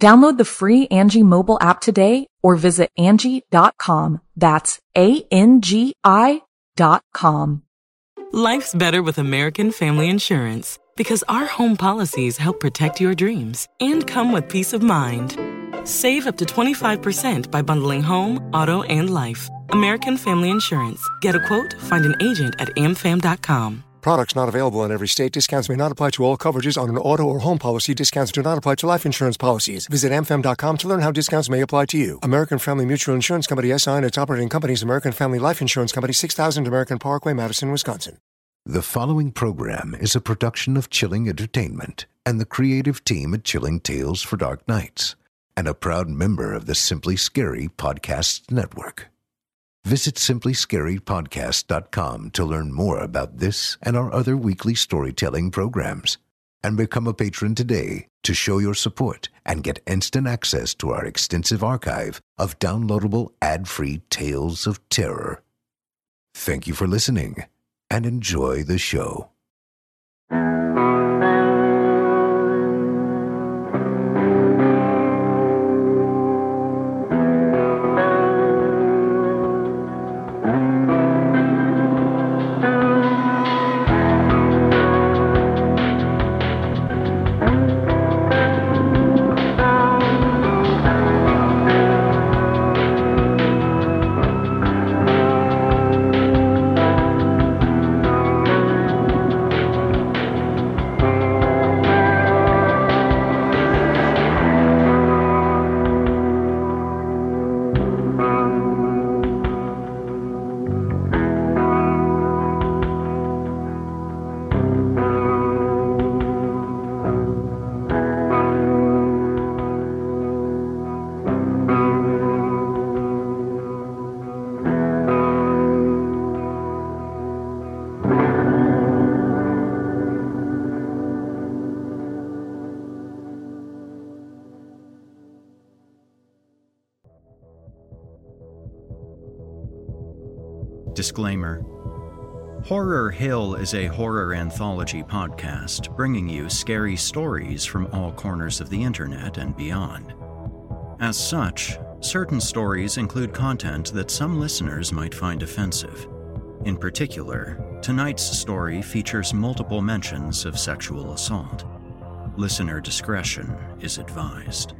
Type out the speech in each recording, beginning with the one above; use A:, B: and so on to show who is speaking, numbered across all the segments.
A: Download the free Angi mobile app today or visit Angi.com. That's A-N-G-I dot com.
B: Life's better with American Family Insurance because our home policies help protect your dreams and come with peace of mind. Save up to 25% by bundling home, auto, and life. American Family Insurance. Get a quote, find an agent at amfam.com.
C: Products not available in every state. Discounts may not apply to all coverages on an auto or home policy. Discounts do not apply to life insurance policies. Visit amfam.com to learn how discounts may apply to you. American Family Mutual Insurance Company SI and its operating companies American Family Life Insurance Company 6000 American Parkway, Madison, Wisconsin.
D: The following program is a production of Chilling Entertainment and the creative team at Chilling Tales for Dark Nights and a proud member of the Simply Scary Podcast Network. Visit simplyscarypodcast.com to learn more about this and our other weekly storytelling programs. And become a patron today to show your support and get instant access to our extensive archive of downloadable ad free tales of terror. Thank you for listening and enjoy the show.
E: Disclaimer Horror Hill is a horror anthology podcast bringing you scary stories from all corners of the internet and beyond. As such, certain stories include content that some listeners might find offensive. In particular, tonight's story features multiple mentions of sexual assault. Listener discretion is advised.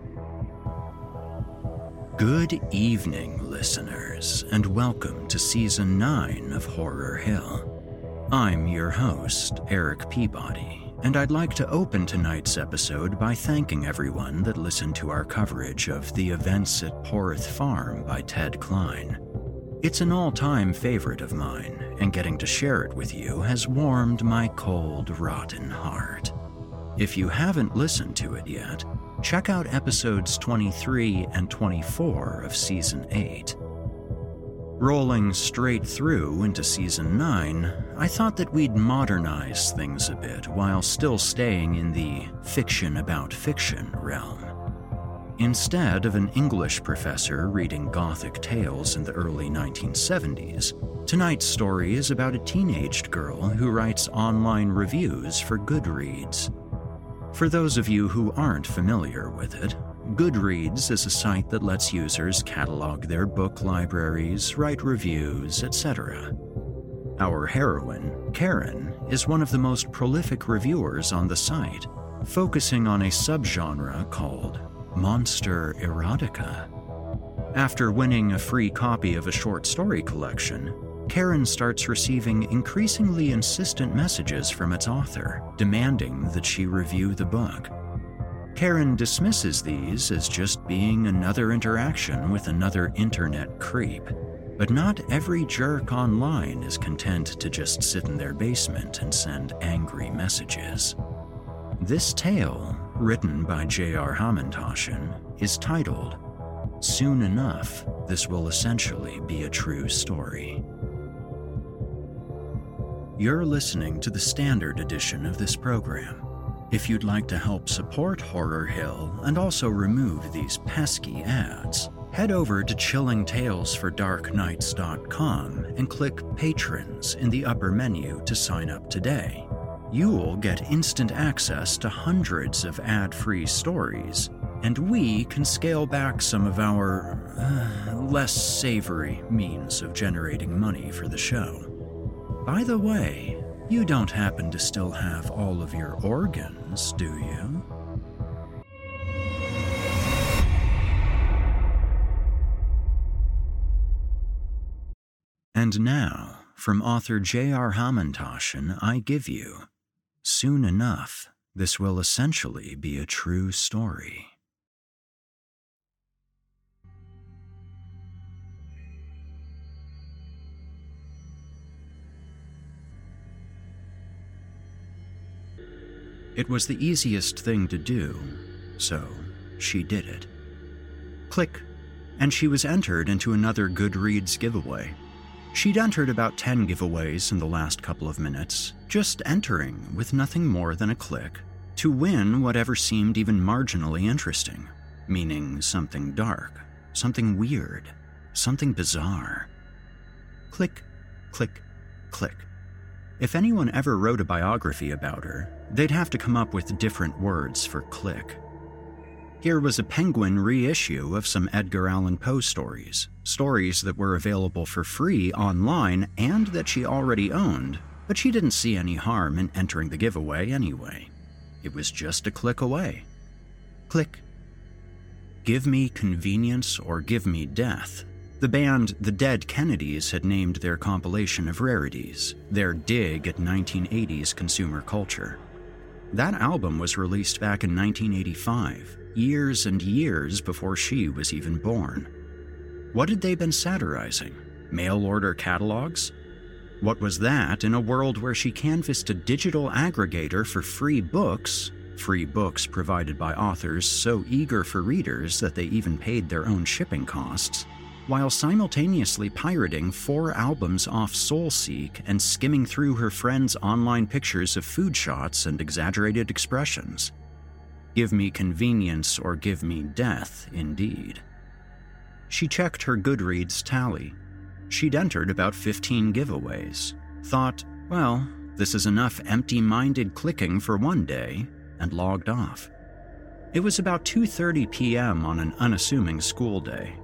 E: Good evening, listeners, and welcome to Season 9 of Horror Hill. I'm your host, Eric Peabody, and I'd like to open tonight's episode by thanking everyone that listened to our coverage of The Events at Poroth Farm by Ted Klein. It's an all time favorite of mine, and getting to share it with you has warmed my cold, rotten heart. If you haven't listened to it yet, check out episodes 23 and 24 of Season 8. Rolling straight through into Season 9, I thought that we'd modernize things a bit while still staying in the fiction about fiction realm. Instead of an English professor reading Gothic tales in the early 1970s, tonight's story is about a teenaged girl who writes online reviews for Goodreads. For those of you who aren't familiar with it, Goodreads is a site that lets users catalog their book libraries, write reviews, etc. Our heroine, Karen, is one of the most prolific reviewers on the site, focusing on a subgenre called monster erotica. After winning a free copy of a short story collection, Karen starts receiving increasingly insistent messages from its author, demanding that she review the book. Karen dismisses these as just being another interaction with another internet creep. But not every jerk online is content to just sit in their basement and send angry messages. This tale, written by J.R. Hamantaschen, is titled Soon Enough, This Will Essentially Be a True Story. You're listening to the standard edition of this program. If you'd like to help support Horror Hill and also remove these pesky ads, head over to chillingtalesfordarknights.com and click Patrons in the upper menu to sign up today. You'll get instant access to hundreds of ad free stories, and we can scale back some of our uh, less savory means of generating money for the show. By the way, you don't happen to still have all of your organs, do you? And now, from author J.R. Hamantaschen, I give you Soon enough, this will essentially be a true story. It was the easiest thing to do, so she did it. Click, and she was entered into another Goodreads giveaway. She'd entered about 10 giveaways in the last couple of minutes, just entering with nothing more than a click to win whatever seemed even marginally interesting, meaning something dark, something weird, something bizarre. Click, click, click. If anyone ever wrote a biography about her, they'd have to come up with different words for click. Here was a Penguin reissue of some Edgar Allan Poe stories, stories that were available for free online and that she already owned, but she didn't see any harm in entering the giveaway anyway. It was just a click away. Click. Give me convenience or give me death the band The Dead Kennedys had named their compilation of rarities, their dig at 1980s consumer culture. That album was released back in 1985, years and years before she was even born. What had they been satirizing? Mail order catalogs? What was that in a world where she canvassed a digital aggregator for free books, free books provided by authors so eager for readers that they even paid their own shipping costs? While simultaneously pirating four albums off SoulSeek and skimming through her friends' online pictures of food shots and exaggerated expressions. Give me convenience or give me death, indeed. She checked her Goodreads tally. She'd entered about 15 giveaways, thought, well, this is enough empty minded clicking for one day, and logged off. It was about 2:30 p.m. on an unassuming school day,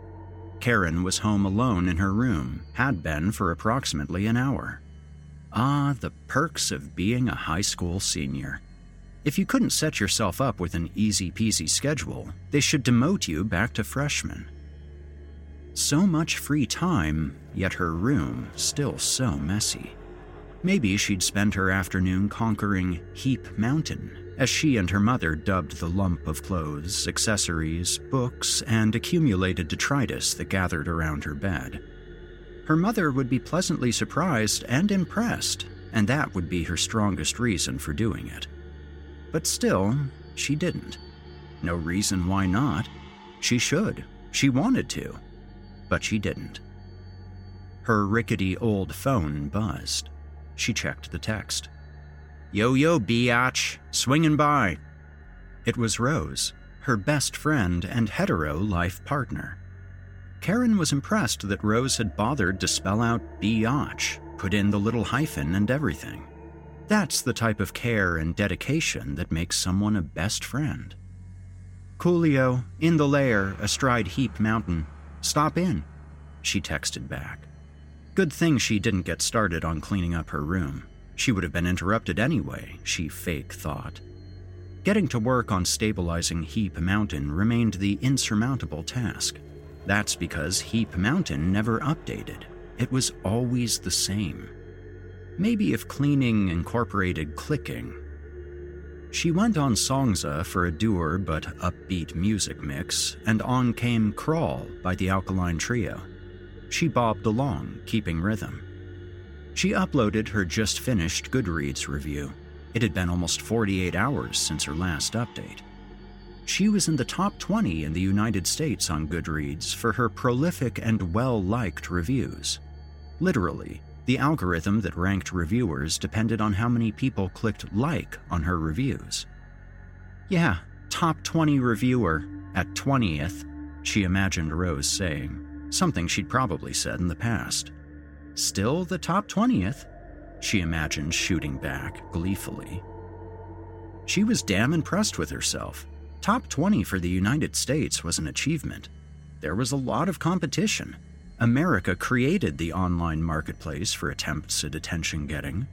E: Karen was home alone in her room, had been for approximately an hour. Ah, the perks of being a high school senior. If you couldn't set yourself up with an easy peasy schedule, they should demote you back to freshman. So much free time, yet her room still so messy. Maybe she'd spend her afternoon conquering Heap Mountain as she and her mother dubbed the lump of clothes, accessories, books, and accumulated detritus that gathered around her bed. Her mother would be pleasantly surprised and impressed, and that would be her strongest reason for doing it. But still, she didn't. No reason why not. She should. She wanted to. But she didn't. Her rickety old phone buzzed. She checked the text. Yo yo, biatch, swinging by. It was Rose, her best friend and hetero life partner. Karen was impressed that Rose had bothered to spell out biatch, put in the little hyphen and everything. That's the type of care and dedication that makes someone a best friend. Coolio, in the lair, astride Heap Mountain. Stop in, she texted back. Good thing she didn't get started on cleaning up her room. She would have been interrupted anyway, she fake thought. Getting to work on stabilizing Heap Mountain remained the insurmountable task. That's because Heap Mountain never updated. it was always the same. Maybe if cleaning incorporated clicking. She went on Songza for a dour but upbeat music mix, and on came Crawl by the Alkaline Trio. She bobbed along, keeping rhythm. She uploaded her just finished Goodreads review. It had been almost 48 hours since her last update. She was in the top 20 in the United States on Goodreads for her prolific and well liked reviews. Literally, the algorithm that ranked reviewers depended on how many people clicked like on her reviews. Yeah, top 20 reviewer at 20th, she imagined Rose saying, something she'd probably said in the past. Still the top 20th, she imagined shooting back gleefully. She was damn impressed with herself. Top 20 for the United States was an achievement. There was a lot of competition. America created the online marketplace for attempts at attention getting.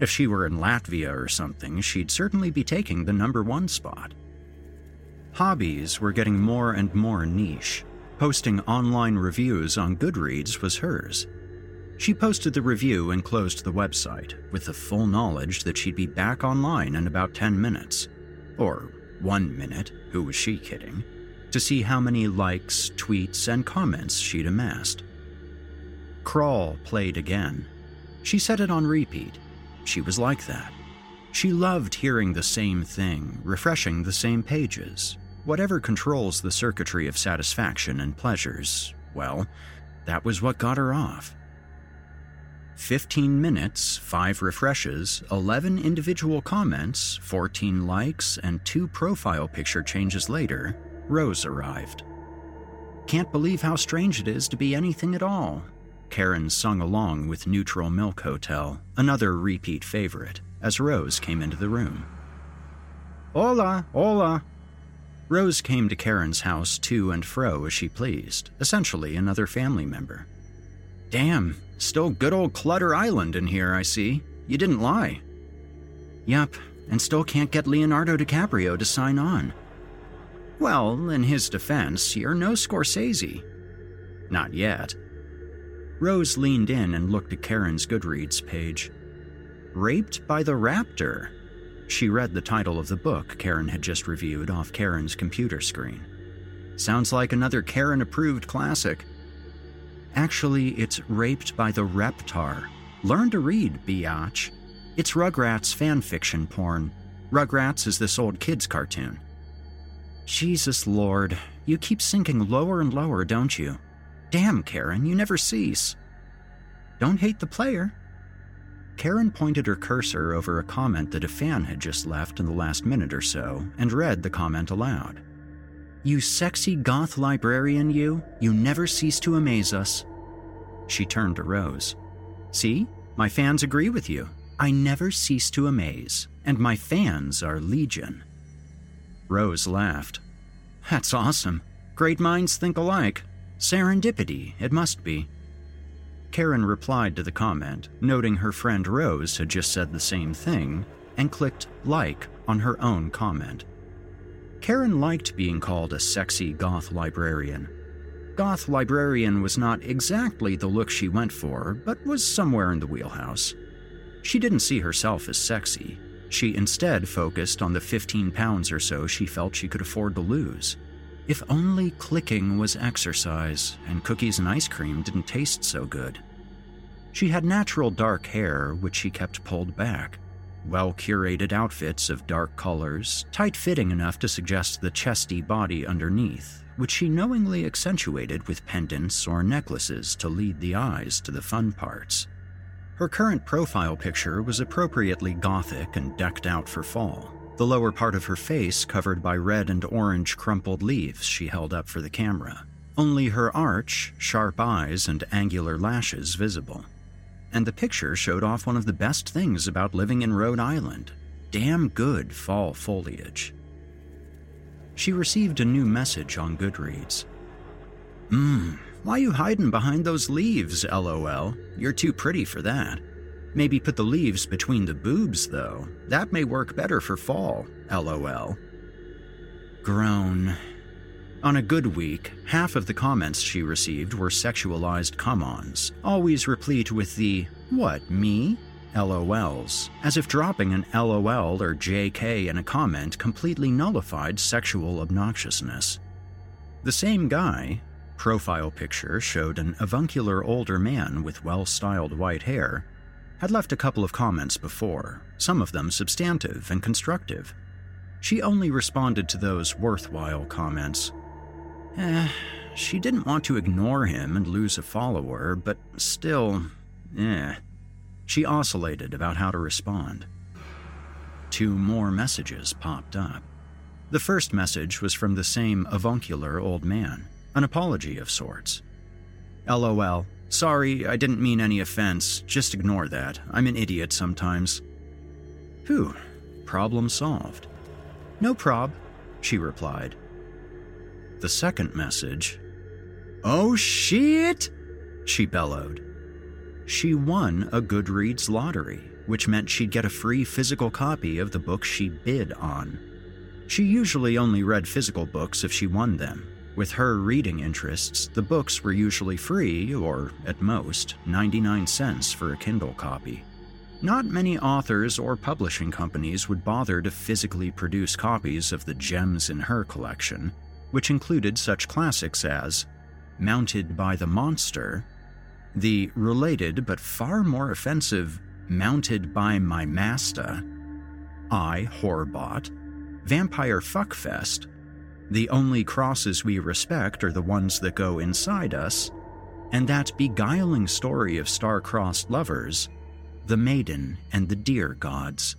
E: If she were in Latvia or something, she'd certainly be taking the number one spot. Hobbies were getting more and more niche. Posting online reviews on Goodreads was hers. She posted the review and closed the website, with the full knowledge that she'd be back online in about 10 minutes. Or one minute, who was she kidding? To see how many likes, tweets, and comments she'd amassed. Crawl played again. She set it on repeat. She was like that. She loved hearing the same thing, refreshing the same pages. Whatever controls the circuitry of satisfaction and pleasures, well, that was what got her off. 15 minutes, 5 refreshes, 11 individual comments, 14 likes, and 2 profile picture changes later, Rose arrived. Can't believe how strange it is to be anything at all. Karen sung along with Neutral Milk Hotel, another repeat favorite, as Rose came into the room. Hola, hola. Rose came to Karen's house to and fro as she pleased, essentially another family member. Damn, still good old Clutter Island in here, I see. You didn't lie. Yep, and still can't get Leonardo DiCaprio to sign on. Well, in his defense, you're no Scorsese. Not yet. Rose leaned in and looked at Karen's Goodreads page. Raped by the Raptor. She read the title of the book Karen had just reviewed off Karen's computer screen. Sounds like another Karen approved classic. Actually, it's Raped by the Reptar. Learn to read, biatch. It's Rugrats fanfiction porn. Rugrats is this old kid's cartoon. Jesus Lord, you keep sinking lower and lower, don't you? Damn, Karen, you never cease. Don't hate the player. Karen pointed her cursor over a comment that a fan had just left in the last minute or so and read the comment aloud. You sexy goth librarian, you, you never cease to amaze us. She turned to Rose. See, my fans agree with you. I never cease to amaze, and my fans are legion. Rose laughed. That's awesome. Great minds think alike. Serendipity, it must be. Karen replied to the comment, noting her friend Rose had just said the same thing, and clicked like on her own comment. Karen liked being called a sexy goth librarian. Goth librarian was not exactly the look she went for, but was somewhere in the wheelhouse. She didn't see herself as sexy. She instead focused on the 15 pounds or so she felt she could afford to lose. If only clicking was exercise and cookies and ice cream didn't taste so good. She had natural dark hair, which she kept pulled back well curated outfits of dark colors, tight fitting enough to suggest the chesty body underneath, which she knowingly accentuated with pendants or necklaces to lead the eyes to the fun parts. Her current profile picture was appropriately gothic and decked out for fall, the lower part of her face covered by red and orange crumpled leaves she held up for the camera, only her arch, sharp eyes, and angular lashes visible and the picture showed off one of the best things about living in Rhode Island damn good fall foliage. She received a new message on Goodreads. Mmm, why you hiding behind those leaves, lol? You're too pretty for that. Maybe put the leaves between the boobs, though. That may work better for fall, lol. Groan. On a good week, half of the comments she received were sexualized come ons, always replete with the, What, me? LOLs, as if dropping an LOL or JK in a comment completely nullified sexual obnoxiousness. The same guy, profile picture showed an avuncular older man with well styled white hair, had left a couple of comments before, some of them substantive and constructive. She only responded to those worthwhile comments. Eh, she didn't want to ignore him and lose a follower, but still, eh. She oscillated about how to respond. Two more messages popped up. The first message was from the same avuncular old man, an apology of sorts. LOL, sorry, I didn't mean any offense, just ignore that. I'm an idiot sometimes. Phew, problem solved. No prob, she replied. The second message. Oh shit! She bellowed. She won a Goodreads lottery, which meant she'd get a free physical copy of the book she bid on. She usually only read physical books if she won them. With her reading interests, the books were usually free, or at most, 99 cents for a Kindle copy. Not many authors or publishing companies would bother to physically produce copies of the gems in her collection, which included such classics as Mounted by the Monster the related but far more offensive Mounted by My Master, I, Horbot, Vampire Fuckfest, The Only Crosses We Respect Are the Ones That Go Inside Us, and that beguiling story of star-crossed lovers, The Maiden and the Deer Gods.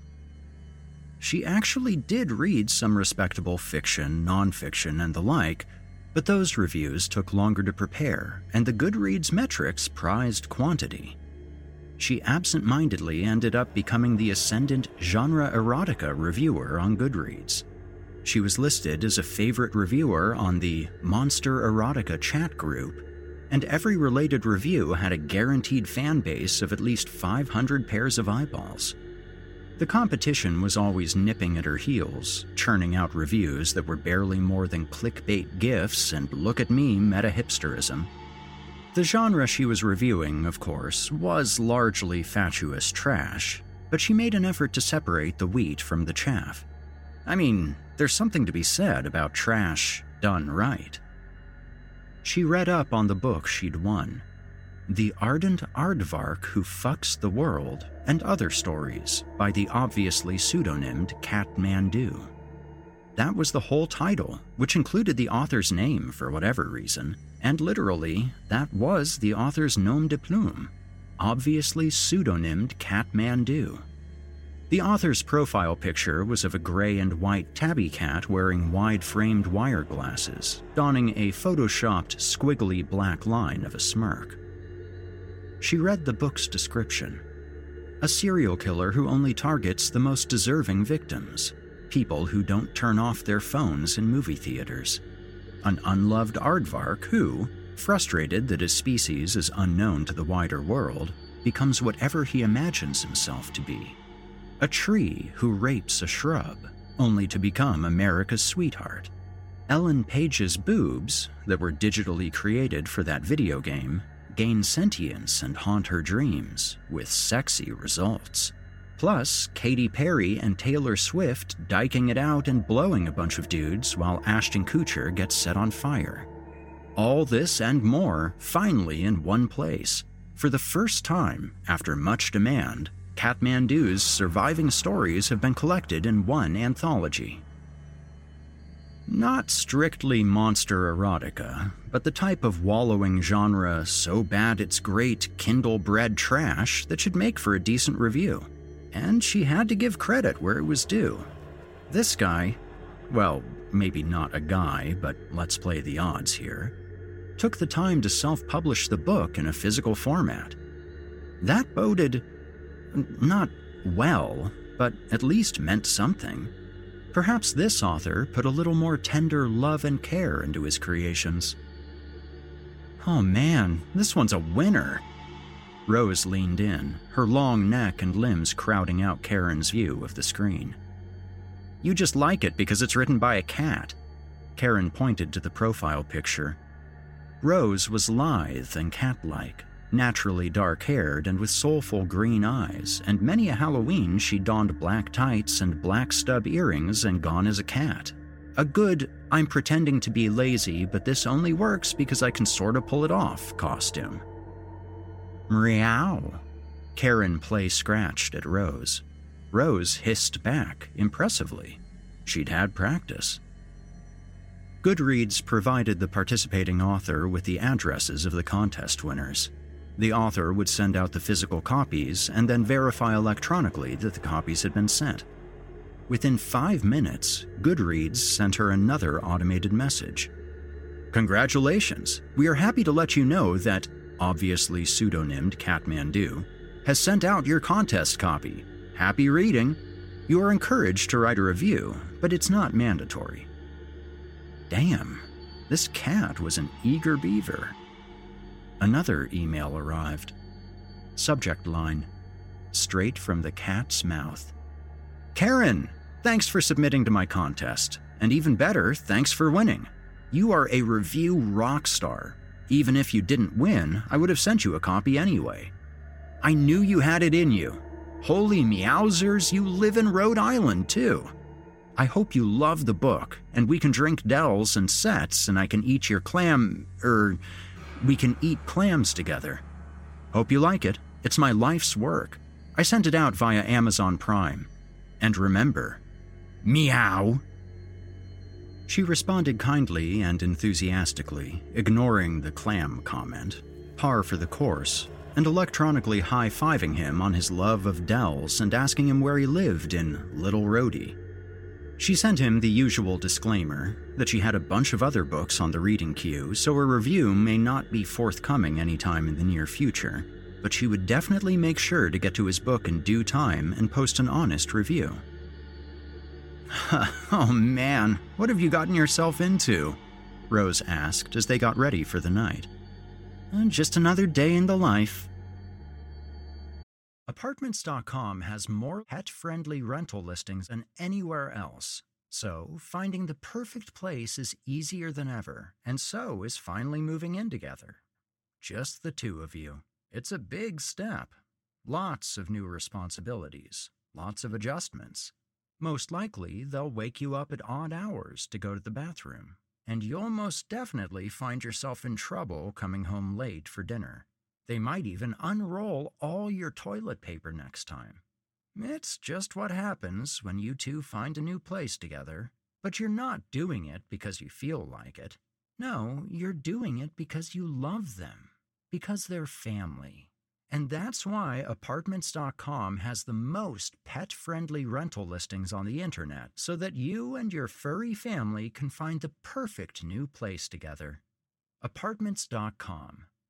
E: She actually did read some respectable fiction, nonfiction, and the like, but those reviews took longer to prepare, and the Goodreads metrics prized quantity. She absent mindedly ended up becoming the ascendant genre erotica reviewer on Goodreads. She was listed as a favorite reviewer on the Monster Erotica chat group, and every related review had a guaranteed fan base of at least 500 pairs of eyeballs. The competition was always nipping at her heels, churning out reviews that were barely more than clickbait gifs and look at me meta hipsterism. The genre she was reviewing, of course, was largely fatuous trash, but she made an effort to separate the wheat from the chaff. I mean, there's something to be said about trash done right. She read up on the book she'd won the Ardent Aardvark Who Fucks the World, and Other Stories by the obviously pseudonymed Catmandu. That was the whole title, which included the author's name for whatever reason, and literally, that was the author's nom de plume, obviously pseudonymed Catmandu. The author's profile picture was of a gray and white tabby cat wearing wide framed wire glasses, donning a photoshopped, squiggly black line of a smirk. She read the book's description a serial killer who only targets the most deserving victims, people who don't turn off their phones in movie theaters. An unloved aardvark who, frustrated that his species is unknown to the wider world, becomes whatever he imagines himself to be. A tree who rapes a shrub, only to become America's sweetheart. Ellen Page's boobs, that were digitally created for that video game, gain sentience and haunt her dreams, with sexy results. Plus, Katy Perry and Taylor Swift diking it out and blowing a bunch of dudes while Ashton Kutcher gets set on fire. All this and more, finally in one place. For the first time, after much demand, Catmandu's surviving stories have been collected in one anthology. Not strictly monster erotica, but the type of wallowing genre so bad it's great Kindle bred trash that should make for a decent review. And she had to give credit where it was due. This guy, well, maybe not a guy, but let's play the odds here, took the time to self publish the book in a physical format. That boded not well, but at least meant something. Perhaps this author put a little more tender love and care into his creations. Oh man, this one's a winner. Rose leaned in, her long neck and limbs crowding out Karen's view of the screen. You just like it because it's written by a cat. Karen pointed to the profile picture. Rose was lithe and cat like, naturally dark haired and with soulful green eyes, and many a Halloween she donned black tights and black stub earrings and gone as a cat. A good, I'm pretending to be lazy, but this only works because I can sort of pull it off costume. Meow. Karen play scratched at Rose. Rose hissed back impressively. She'd had practice. Goodreads provided the participating author with the addresses of the contest winners. The author would send out the physical copies and then verify electronically that the copies had been sent. Within five minutes, Goodreads sent her another automated message. Congratulations! We are happy to let you know that, obviously pseudonymed Catmandu, has sent out your contest copy. Happy reading! You are encouraged to write a review, but it's not mandatory. Damn, this cat was an eager beaver. Another email arrived. Subject line Straight from the cat's mouth. Karen, thanks for submitting to my contest. And even better, thanks for winning. You are a review rock star. Even if you didn't win, I would have sent you a copy anyway. I knew you had it in you. Holy meowsers, you live in Rhode Island too. I hope you love the book, and we can drink Dells and sets, and I can eat your clam. er. We can eat clams together. Hope you like it. It's my life's work. I sent it out via Amazon Prime. And remember, meow. She responded kindly and enthusiastically, ignoring the clam comment, par for the course, and electronically high fiving him on his love of Dells and asking him where he lived in Little Rhodey. She sent him the usual disclaimer that she had a bunch of other books on the reading queue, so a review may not be forthcoming anytime in the near future, but she would definitely make sure to get to his book in due time and post an honest review. oh man, what have you gotten yourself into? Rose asked as they got ready for the night. "Uh, Just another day in the life. Apartments.com has more pet friendly rental listings than anywhere else. So, finding the perfect place is easier than ever, and so is finally moving in together. Just the two of you. It's a big step. Lots of new responsibilities, lots of adjustments. Most likely, they'll wake you up at odd hours to go to the bathroom, and you'll most definitely find yourself in trouble coming home late for dinner. They might even unroll all your toilet paper next time. It's just what happens when you two find a new place together. But you're not doing it because you feel like it. No, you're doing it because you love them, because they're family. And that's why Apartments.com has the most pet friendly rental listings on the internet so that you and your furry family can find the perfect new place together. Apartments.com,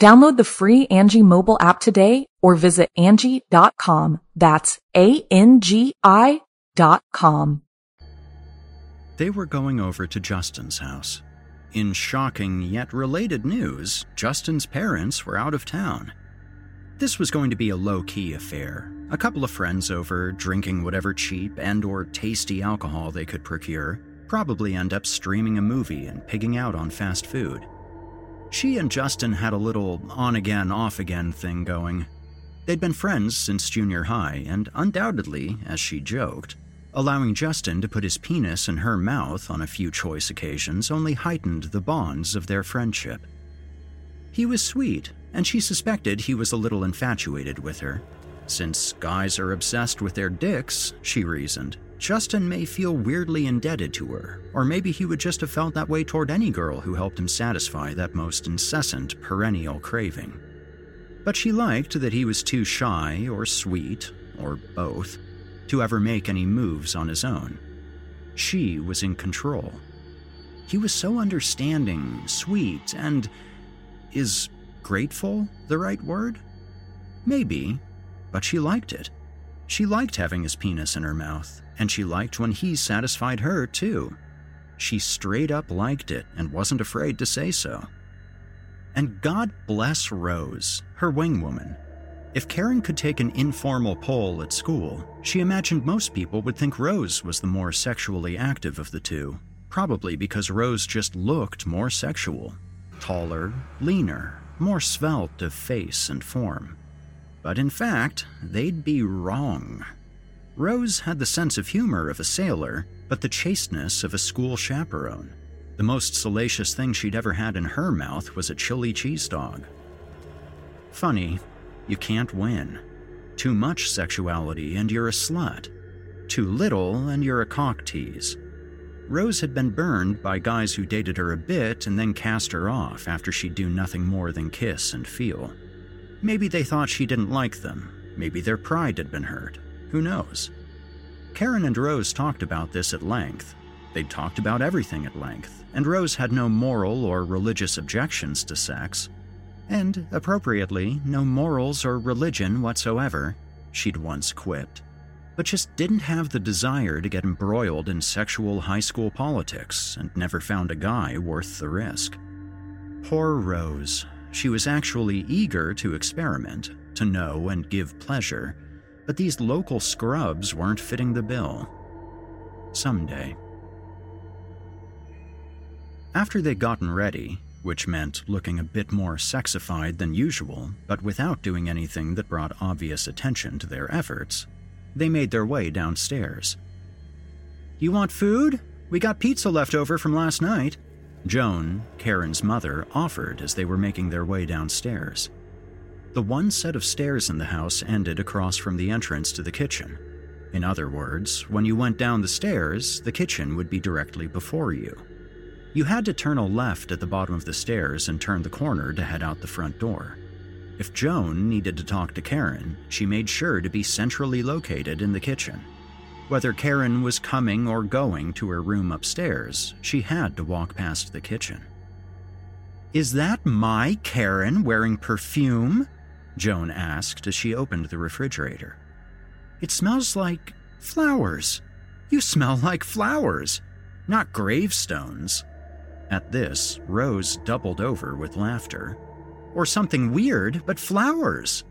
A: Download the free Angi mobile app today or visit Angi.com. That's A-N-G-I dot com.
E: They were going over to Justin's house. In shocking yet related news, Justin's parents were out of town. This was going to be a low-key affair. A couple of friends over, drinking whatever cheap and or tasty alcohol they could procure, probably end up streaming a movie and pigging out on fast food. She and Justin had a little on again, off again thing going. They'd been friends since junior high, and undoubtedly, as she joked, Allowing Justin to put his penis in her mouth on a few choice occasions only heightened the bonds of their friendship. He was sweet, and she suspected he was a little infatuated with her. Since guys are obsessed with their dicks, she reasoned, Justin may feel weirdly indebted to her, or maybe he would just have felt that way toward any girl who helped him satisfy that most incessant, perennial craving. But she liked that he was too shy or sweet, or both, to ever make any moves on his own. She was in control. He was so understanding, sweet, and. is grateful the right word? Maybe, but she liked it. She liked having his penis in her mouth, and she liked when he satisfied her, too. She straight up liked it and wasn't afraid to say so. And God bless Rose, her wing woman. If Karen could take an informal poll at school, she imagined most people would think Rose was the more sexually active of the two, probably because Rose just looked more sexual. Taller, leaner, more svelte of face and form. But in fact, they'd be wrong. Rose had the sense of humor of a sailor, but the chasteness of a school chaperone. The most salacious thing she'd ever had in her mouth was a chili cheese dog. Funny, you can't win. Too much sexuality and you're a slut. Too little and you're a cock tease. Rose had been burned by guys who dated her a bit and then cast her off after she'd do nothing more than kiss and feel. Maybe they thought she didn't like them. Maybe their pride had been hurt. Who knows? Karen and Rose talked about this at length. They'd talked about everything at length, and Rose had no moral or religious objections to sex. And, appropriately, no morals or religion whatsoever, she'd once quipped but just didn't have the desire to get embroiled in sexual high school politics and never found a guy worth the risk. Poor Rose. She was actually eager to experiment, to know and give pleasure, but these local scrubs weren't fitting the bill. Someday. After they'd gotten ready, which meant looking a bit more sexified than usual, but without doing anything that brought obvious attention to their efforts, they made their way downstairs. You want food? We got pizza left over from last night. Joan, Karen's mother, offered as they were making their way downstairs. The one set of stairs in the house ended across from the entrance to the kitchen. In other words, when you went down the stairs, the kitchen would be directly before you. You had to turn a left at the bottom of the stairs and turn the corner to head out the front door. If Joan needed to talk to Karen, she made sure to be centrally located in the kitchen. Whether Karen was coming or going to her room upstairs, she had to walk past the kitchen. Is that my Karen wearing perfume? Joan asked as she opened the refrigerator. It smells like flowers. You smell like flowers, not gravestones. At this, Rose doubled over with laughter or something weird, but flowers.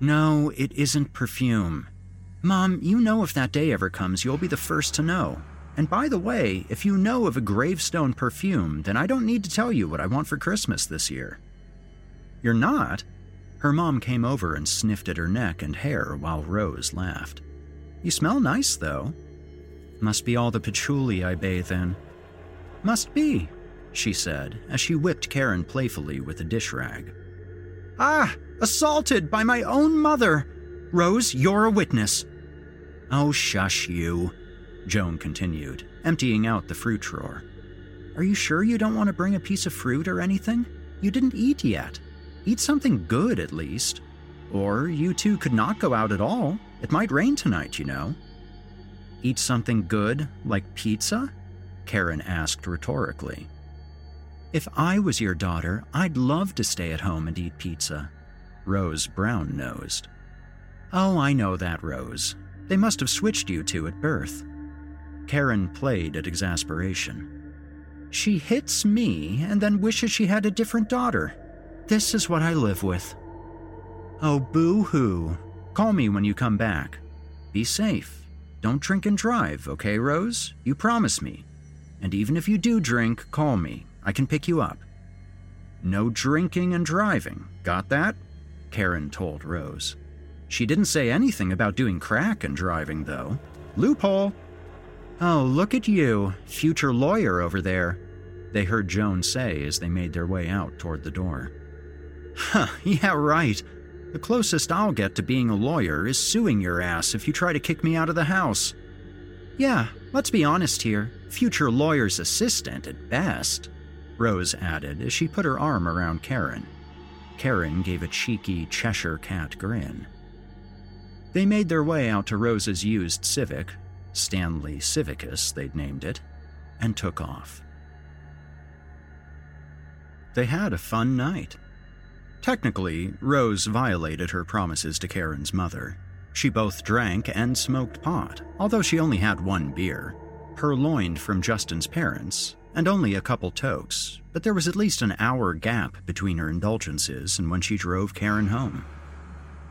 E: No, it isn't perfume. Mom, you know if that day ever comes, you'll be the first to know. And by the way, if you know of a gravestone perfume, then I don't need to tell you what I want for Christmas this year. You're not? Her mom came over and sniffed at her neck and hair while Rose laughed. You smell nice, though. Must be all the patchouli I bathe in. Must be, she said as she whipped Karen playfully with a dish rag. Ah, assaulted by my own mother! Rose, you're a witness. Oh, shush you, Joan continued, emptying out the fruit drawer. Are you sure you don't want to bring a piece of fruit or anything? You didn't eat yet. Eat something good, at least. Or you two could not go out at all. It might rain tonight, you know. Eat something good, like pizza? Karen asked rhetorically. If I was your daughter, I'd love to stay at home and eat pizza. Rose brown nosed. Oh, I know that, Rose. They must have switched you two at birth. Karen played at exasperation. She hits me and then wishes she had a different daughter. This is what I live with. Oh, boo hoo. Call me when you come back. Be safe. Don't drink and drive, okay, Rose? You promise me. And even if you do drink, call me. I can pick you up. No drinking and driving. Got that? Karen told Rose. She didn't say anything about doing crack and driving, though. Loophole! Oh, look at you, future lawyer over there, they heard Joan say as they made their way out toward the door. Huh, yeah, right. The closest I'll get to being a lawyer is suing your ass if you try to kick me out of the house. Yeah, let's be honest here. Future lawyer's assistant at best, Rose added as she put her arm around Karen. Karen gave a cheeky Cheshire cat grin. They made their way out to Rose's used Civic, Stanley Civicus, they'd named it, and took off. They had a fun night. Technically, Rose violated her promises to Karen's mother. She both drank and smoked pot, although she only had one beer, purloined from Justin's parents, and only a couple tokes, but there was at least an hour gap between her indulgences and when she drove Karen home.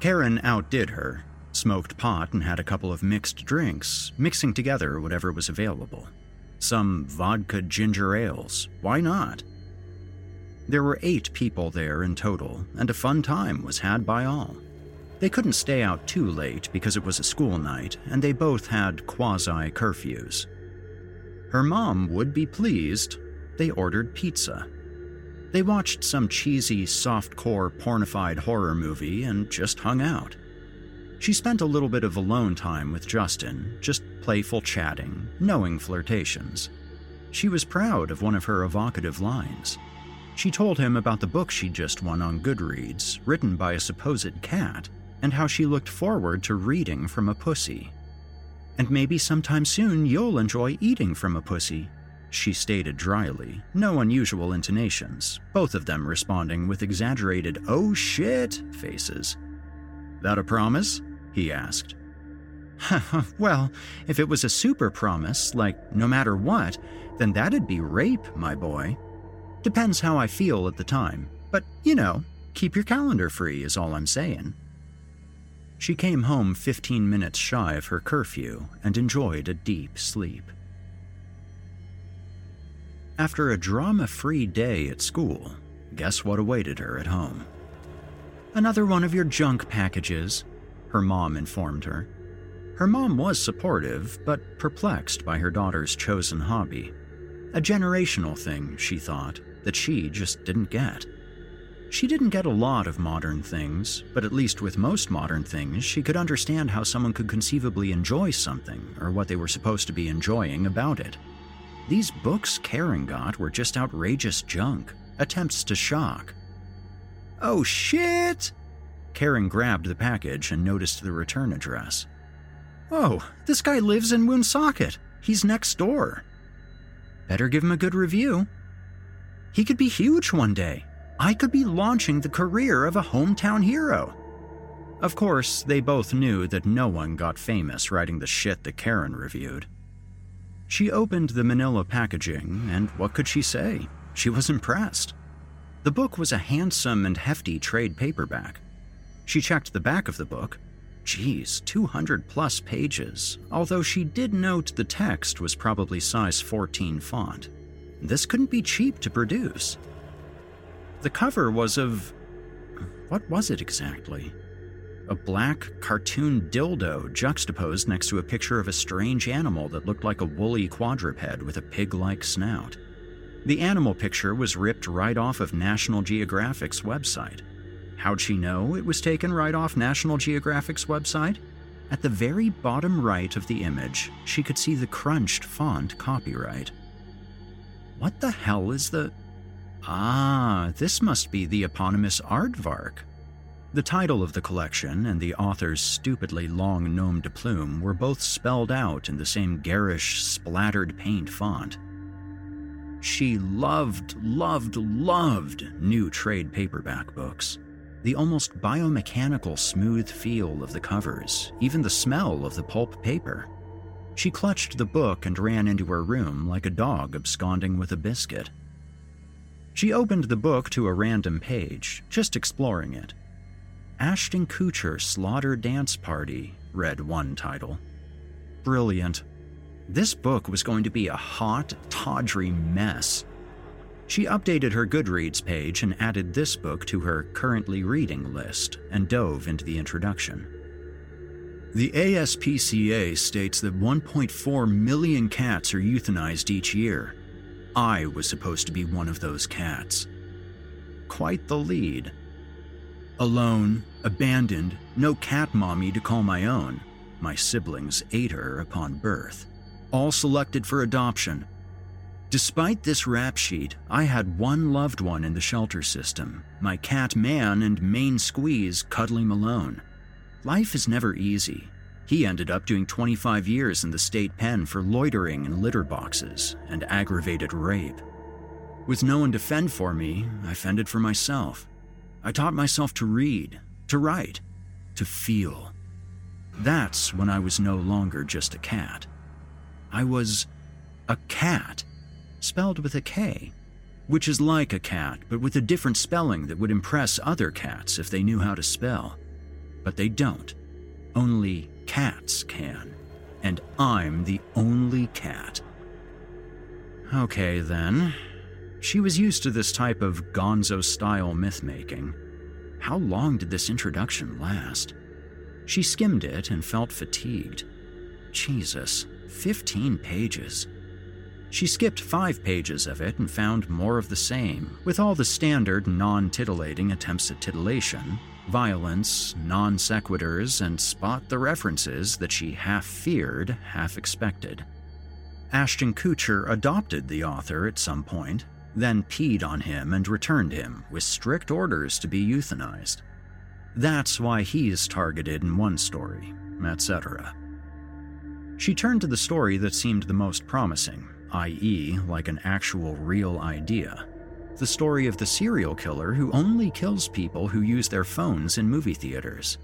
E: Karen outdid her, smoked pot and had a couple of mixed drinks, mixing together whatever was available. Some vodka ginger ales, why not? There were eight people there in total, and a fun time was had by all. They couldn't stay out too late because it was a school night, and they both had quasi curfews. Her mom would be pleased. They ordered pizza. They watched some cheesy, soft-core, pornified horror movie and just hung out. She spent a little bit of alone time with Justin, just playful chatting, knowing flirtations. She was proud of one of her evocative lines. She told him about the book she'd just won on Goodreads, written by a supposed cat, and how she looked forward to reading from a pussy. And maybe sometime soon you'll enjoy eating from a pussy, she stated dryly, no unusual intonations, both of them responding with exaggerated oh shit faces. That a promise? he asked. well, if it was a super promise, like no matter what, then that'd be rape, my boy. Depends how I feel at the time, but you know, keep your calendar free is all I'm saying. She came home 15 minutes shy of her curfew and enjoyed a deep sleep. After a drama free day at school, guess what awaited her at home? Another one of your junk packages, her mom informed her. Her mom was supportive, but perplexed by her daughter's chosen hobby. A generational thing, she thought, that she just didn't get. She didn't get a lot of modern things, but at least with most modern things, she could understand how someone could conceivably enjoy something or what they were supposed to be enjoying about it. These books Karen got were just outrageous junk, attempts to shock. Oh shit! Karen grabbed the package and noticed the return address. Oh, this guy lives in Woonsocket. He's next door. Better give him a good review. He could be huge one day. I could be launching the career of a hometown hero. Of course, they both knew that no one got famous writing the shit that Karen reviewed. She opened the manila packaging, and what could she say? She was impressed. The book was a handsome and hefty trade paperback. She checked the back of the book. Geez, 200 plus pages, although she did note the text was probably size 14 font. This couldn't be cheap to produce. The cover was of. What was it exactly? A black cartoon dildo juxtaposed next to a picture of a strange animal that looked like a woolly quadruped with a pig like snout. The animal picture was ripped right off of National Geographic's website. How'd she know it was taken right off National Geographic's website? At the very bottom right of the image, she could see the crunched font copyright. What the hell is the. Ah, this must be the eponymous aardvark. The title of the collection and the author's stupidly long nom de plume were both spelled out in the same garish, splattered paint font. She loved, loved, loved new trade paperback books. The almost biomechanical smooth feel of the covers, even the smell of the pulp paper. She clutched the book and ran into her room like a dog absconding with a biscuit. She opened the book to a random page, just exploring it. Ashton Kutcher Slaughter Dance Party, read one title. Brilliant. This book was going to be a hot, tawdry mess. She updated her Goodreads page and added this book to her currently reading list and dove into the introduction. The ASPCA states that 1.4 million cats are euthanized each year. I was supposed to be one of those cats. Quite the lead. Alone, abandoned, no cat mommy to call my own. My siblings ate her upon birth. All selected for adoption. Despite this rap sheet, I had one loved one in the shelter system my cat Man and main squeeze Cuddly alone. Life is never easy. He ended up doing 25 years in the state pen for loitering in litter boxes and aggravated rape. With no one to fend for me, I fended for myself. I taught myself to read, to write, to feel. That's when I was no longer just a cat. I was a cat, spelled with a K, which is like a cat but with a different spelling that would impress other cats if they knew how to spell. But they don't. Only cats can. And I'm the only cat. Okay, then. She was used to this type of gonzo style myth making. How long did this introduction last? She skimmed it and felt fatigued. Jesus, 15 pages. She skipped five pages of it and found more of the same, with all the standard non titillating attempts at titillation, violence, non sequiturs, and spot the references that she half feared, half expected. Ashton Kutcher adopted the author at some point, then peed on him and returned him with strict orders to be euthanized. That's why he's targeted in one story, etc. She turned to the story that seemed the most promising, i.e., like an actual real idea. The story of the serial killer who only kills people who use their phones in movie theaters.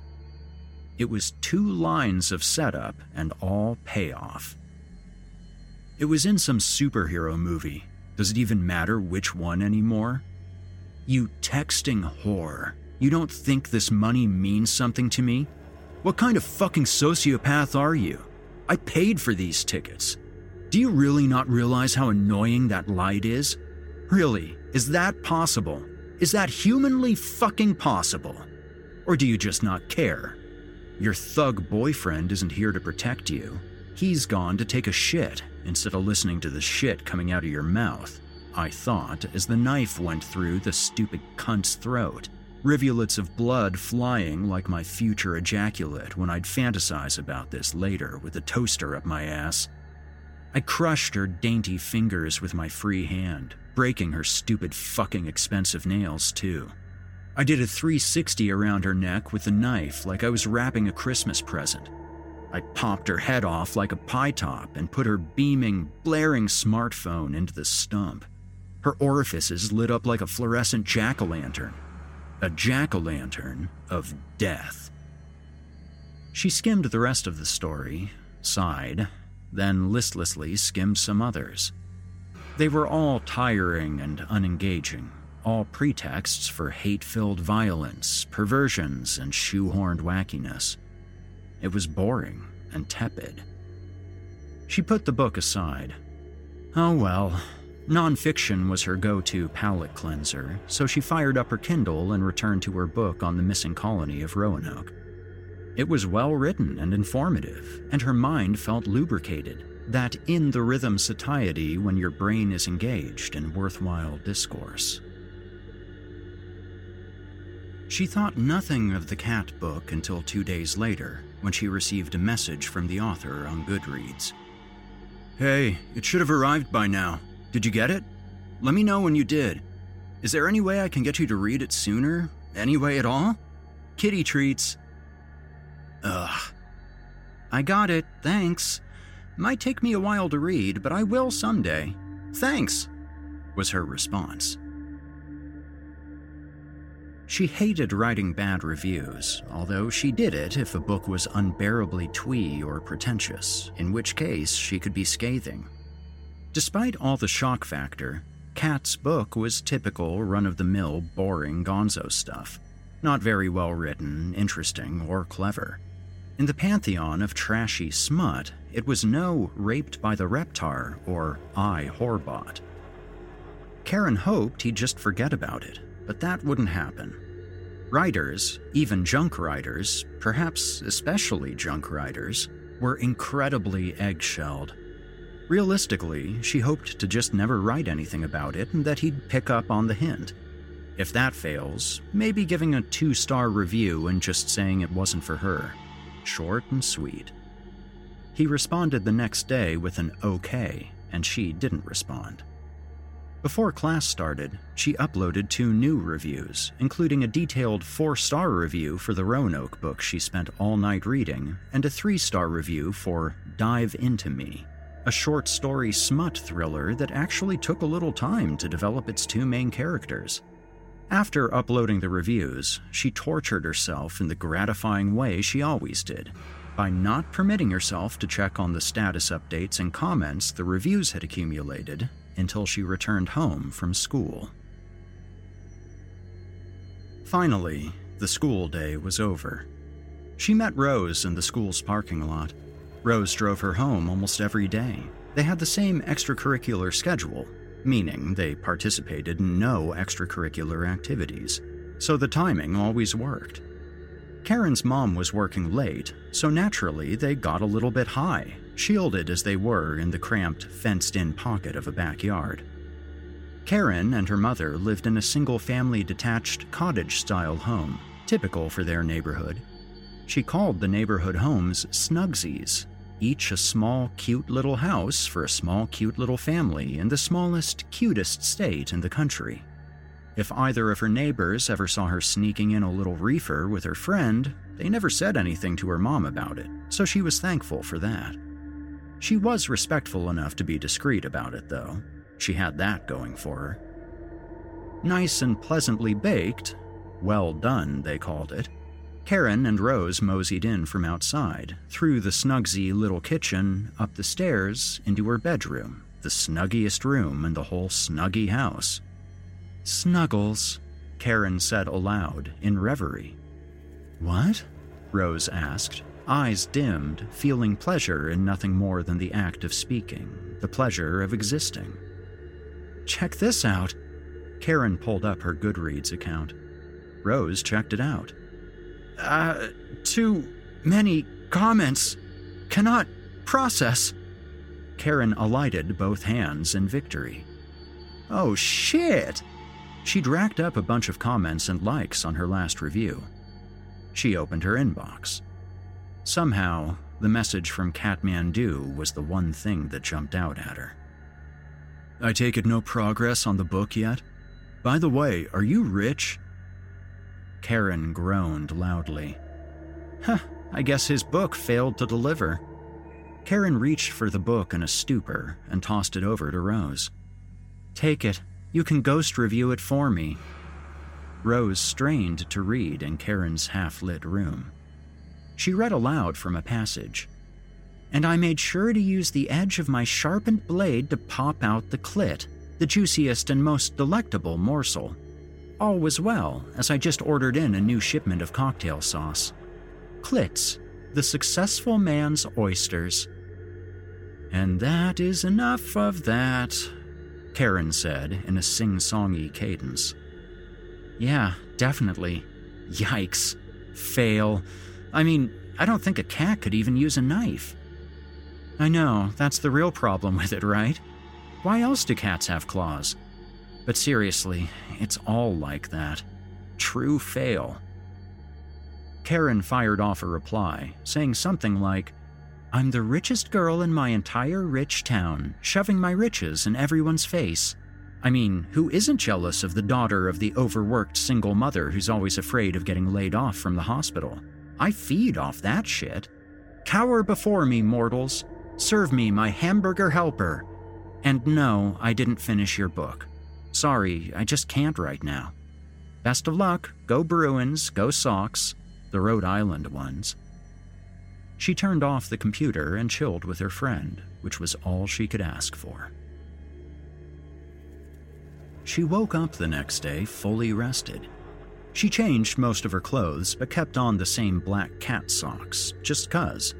E: It was two lines of setup and all payoff. It was in some superhero movie. Does it even matter which one anymore? You texting whore. You don't think this money means something to me? What kind of fucking sociopath are you? I paid for these tickets. Do you really not realize how annoying that light is? Really, is that possible? Is that humanly fucking possible? Or do you just not care? Your thug boyfriend isn't here to protect you. He's gone to take a shit instead of listening to the shit coming out of your mouth. I thought as the knife went through the stupid cunt's throat, rivulets of blood flying like my future ejaculate when I'd fantasize about this later with a toaster up my ass. I crushed her dainty fingers with my free hand, breaking her stupid fucking expensive nails, too. I did a 360 around her neck with the knife like I was wrapping a Christmas present. I popped her head off like a pie top and put her beaming, blaring smartphone into the stump. Her orifices lit up like a fluorescent jack o' lantern. A jack o' lantern of death. She skimmed the rest of the story, sighed, then listlessly skimmed some others. They were all tiring and unengaging, all pretexts for hate filled violence, perversions, and shoehorned wackiness. It was boring and tepid. She put the book aside. Oh well, nonfiction was her go to palate cleanser, so she fired up her Kindle and returned to her book on the missing colony of Roanoke. It was well written and informative, and her mind felt lubricated, that in the rhythm satiety when your brain is engaged in worthwhile discourse. She thought nothing of the cat book until two days later, when she received a message from the author on Goodreads. Hey, it should have arrived by now. Did you get it? Let me know when you did. Is there any way I can get you to read it sooner? Any way at all? Kitty treats. Ugh. I got it, thanks. Might take me a while to read, but I will someday. Thanks, was her response. She hated writing bad reviews, although she did it if a book was unbearably twee or pretentious, in which case she could be scathing. Despite all the shock factor, Kat's book was typical run of the mill, boring gonzo stuff. Not very well written, interesting, or clever. In the pantheon of trashy smut, it was no Raped by the Reptar or I Whorebot. Karen hoped he'd just forget about it, but that wouldn't happen. Writers, even junk writers, perhaps especially junk writers, were incredibly eggshelled. Realistically, she hoped to just never write anything about it and that he'd pick up on the hint. If that fails, maybe giving a two star review and just saying it wasn't for her. Short and sweet. He responded the next day with an okay, and she didn't respond. Before class started, she uploaded two new reviews, including a detailed four star review for the Roanoke book she spent all night reading, and a three star review for Dive Into Me, a short story smut thriller that actually took a little time to develop its two main characters. After uploading the reviews, she tortured herself in the gratifying way she always did by not permitting herself to check on the status updates and comments the reviews had accumulated until she returned home from school. Finally, the school day was over. She met Rose in the school's parking lot. Rose drove her home almost every day. They had the same extracurricular schedule, meaning they participated in no extracurricular activities, so the timing always worked. Karen's mom was working late, so naturally they got a little bit high, shielded as they were in the cramped, fenced in pocket of a backyard. Karen and her mother lived in a single family detached cottage style home, typical for their neighborhood. She called the neighborhood homes Snugsies, each a small, cute little house for a small, cute little family in the smallest, cutest state in the country. If either of her neighbors ever saw her sneaking in a little reefer with her friend, they never said anything to her mom about it, so she was thankful for that. She was respectful enough to be discreet about it, though. She had that going for her. Nice and pleasantly baked, well done, they called it. Karen and Rose moseyed in from outside, through the snugsy little kitchen, up the stairs, into her bedroom, the snuggiest room in the whole snuggy house. Snuggles, Karen said aloud in reverie. What? Rose asked, eyes dimmed, feeling pleasure in nothing more than the act of speaking, the pleasure of existing. Check this out. Karen pulled up her Goodreads account. Rose checked it out. Uh, too many comments. Cannot process. Karen alighted both hands in victory. Oh shit! She'd racked up a bunch of comments and likes on her last review. She opened her inbox. Somehow, the message from Kathmandu was the one thing that jumped out at her. I take it no progress on the book yet? By the way, are you rich? Karen groaned loudly. Huh, I guess his book failed to deliver. Karen reached for the book in a stupor and tossed it over to Rose. Take it. You can ghost review it for me. Rose strained to read in Karen's half lit room. She read aloud from a passage. And I made sure to use the edge of my sharpened blade to pop out the clit, the juiciest and most delectable morsel. All was well, as I just ordered in a new shipment of cocktail sauce. Clits, the successful man's oysters. And that is enough of that, Karen said in a sing songy cadence. Yeah, definitely. Yikes. Fail. I mean, I don't think a cat could even use a knife. I know, that's the real problem with it, right? Why else do cats have claws? But seriously, it's all like that. True fail. Karen fired off a reply, saying something like, I'm the richest girl in my entire rich town, shoving my riches in everyone's face. I mean, who isn't jealous of the daughter of the overworked single mother who's always afraid of getting laid off from the hospital? I feed off that shit. Cower before me, mortals. Serve me my hamburger helper. And no, I didn't finish your book. Sorry, I just can't right now. Best of luck. Go Bruins, go Sox, the Rhode Island ones. She turned off the computer and chilled with her friend, which was all she could ask for. She woke up the next day fully rested. She changed most of her clothes but kept on the same black cat socks, just cuz.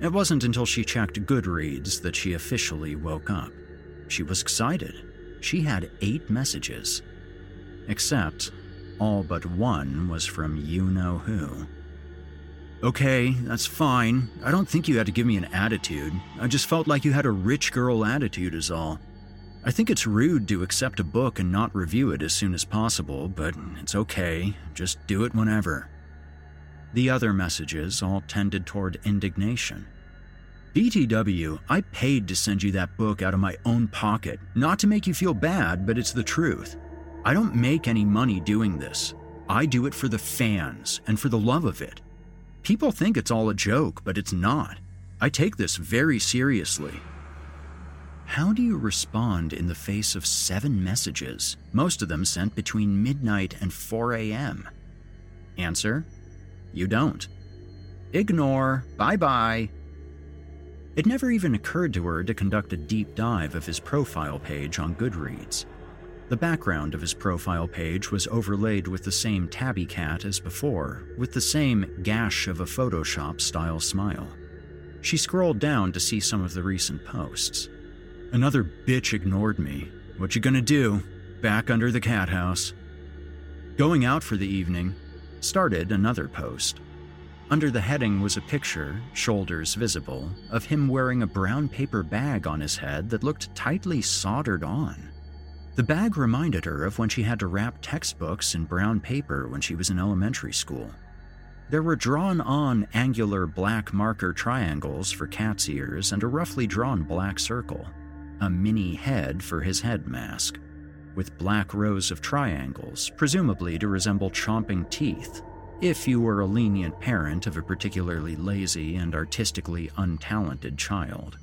E: It wasn't until she checked Goodreads that she officially woke up. She was excited. She had eight messages. Except All but one was from you know who. Okay, that's fine. I don't think you had to give me an attitude. I just felt like you had a rich girl attitude, is all. I think it's rude to accept a book and not review it as soon as possible, but it's okay. Just do it whenever. The other messages all tended toward indignation. BTW, I paid to send you that book out of my own pocket, not to make you feel bad, but it's the truth. I don't make any money doing this. I do it for the fans and for the love of it. People think it's all a joke, but it's not. I take this very seriously. How do you respond in the face of seven messages, most of them sent between midnight and 4 a.m.? Answer You don't. Ignore. Bye bye. It never even occurred to her to conduct a deep dive of his profile page on Goodreads. The background of his profile page was overlaid with the same tabby cat as before, with the same gash of a Photoshop style smile. She scrolled down to see some of the recent posts. Another bitch ignored me. What you gonna do? Back under the cat house. Going out for the evening, started another post. Under the heading was a picture, shoulders visible, of him wearing a brown paper bag on his head that looked tightly soldered on. The bag reminded her of when she had to wrap textbooks in brown paper when she was in elementary school. There were drawn on angular black marker triangles for cat's ears and a roughly drawn black circle, a mini head for his head mask, with black rows of triangles, presumably to resemble chomping teeth, if you were a lenient parent of a particularly lazy and artistically untalented child.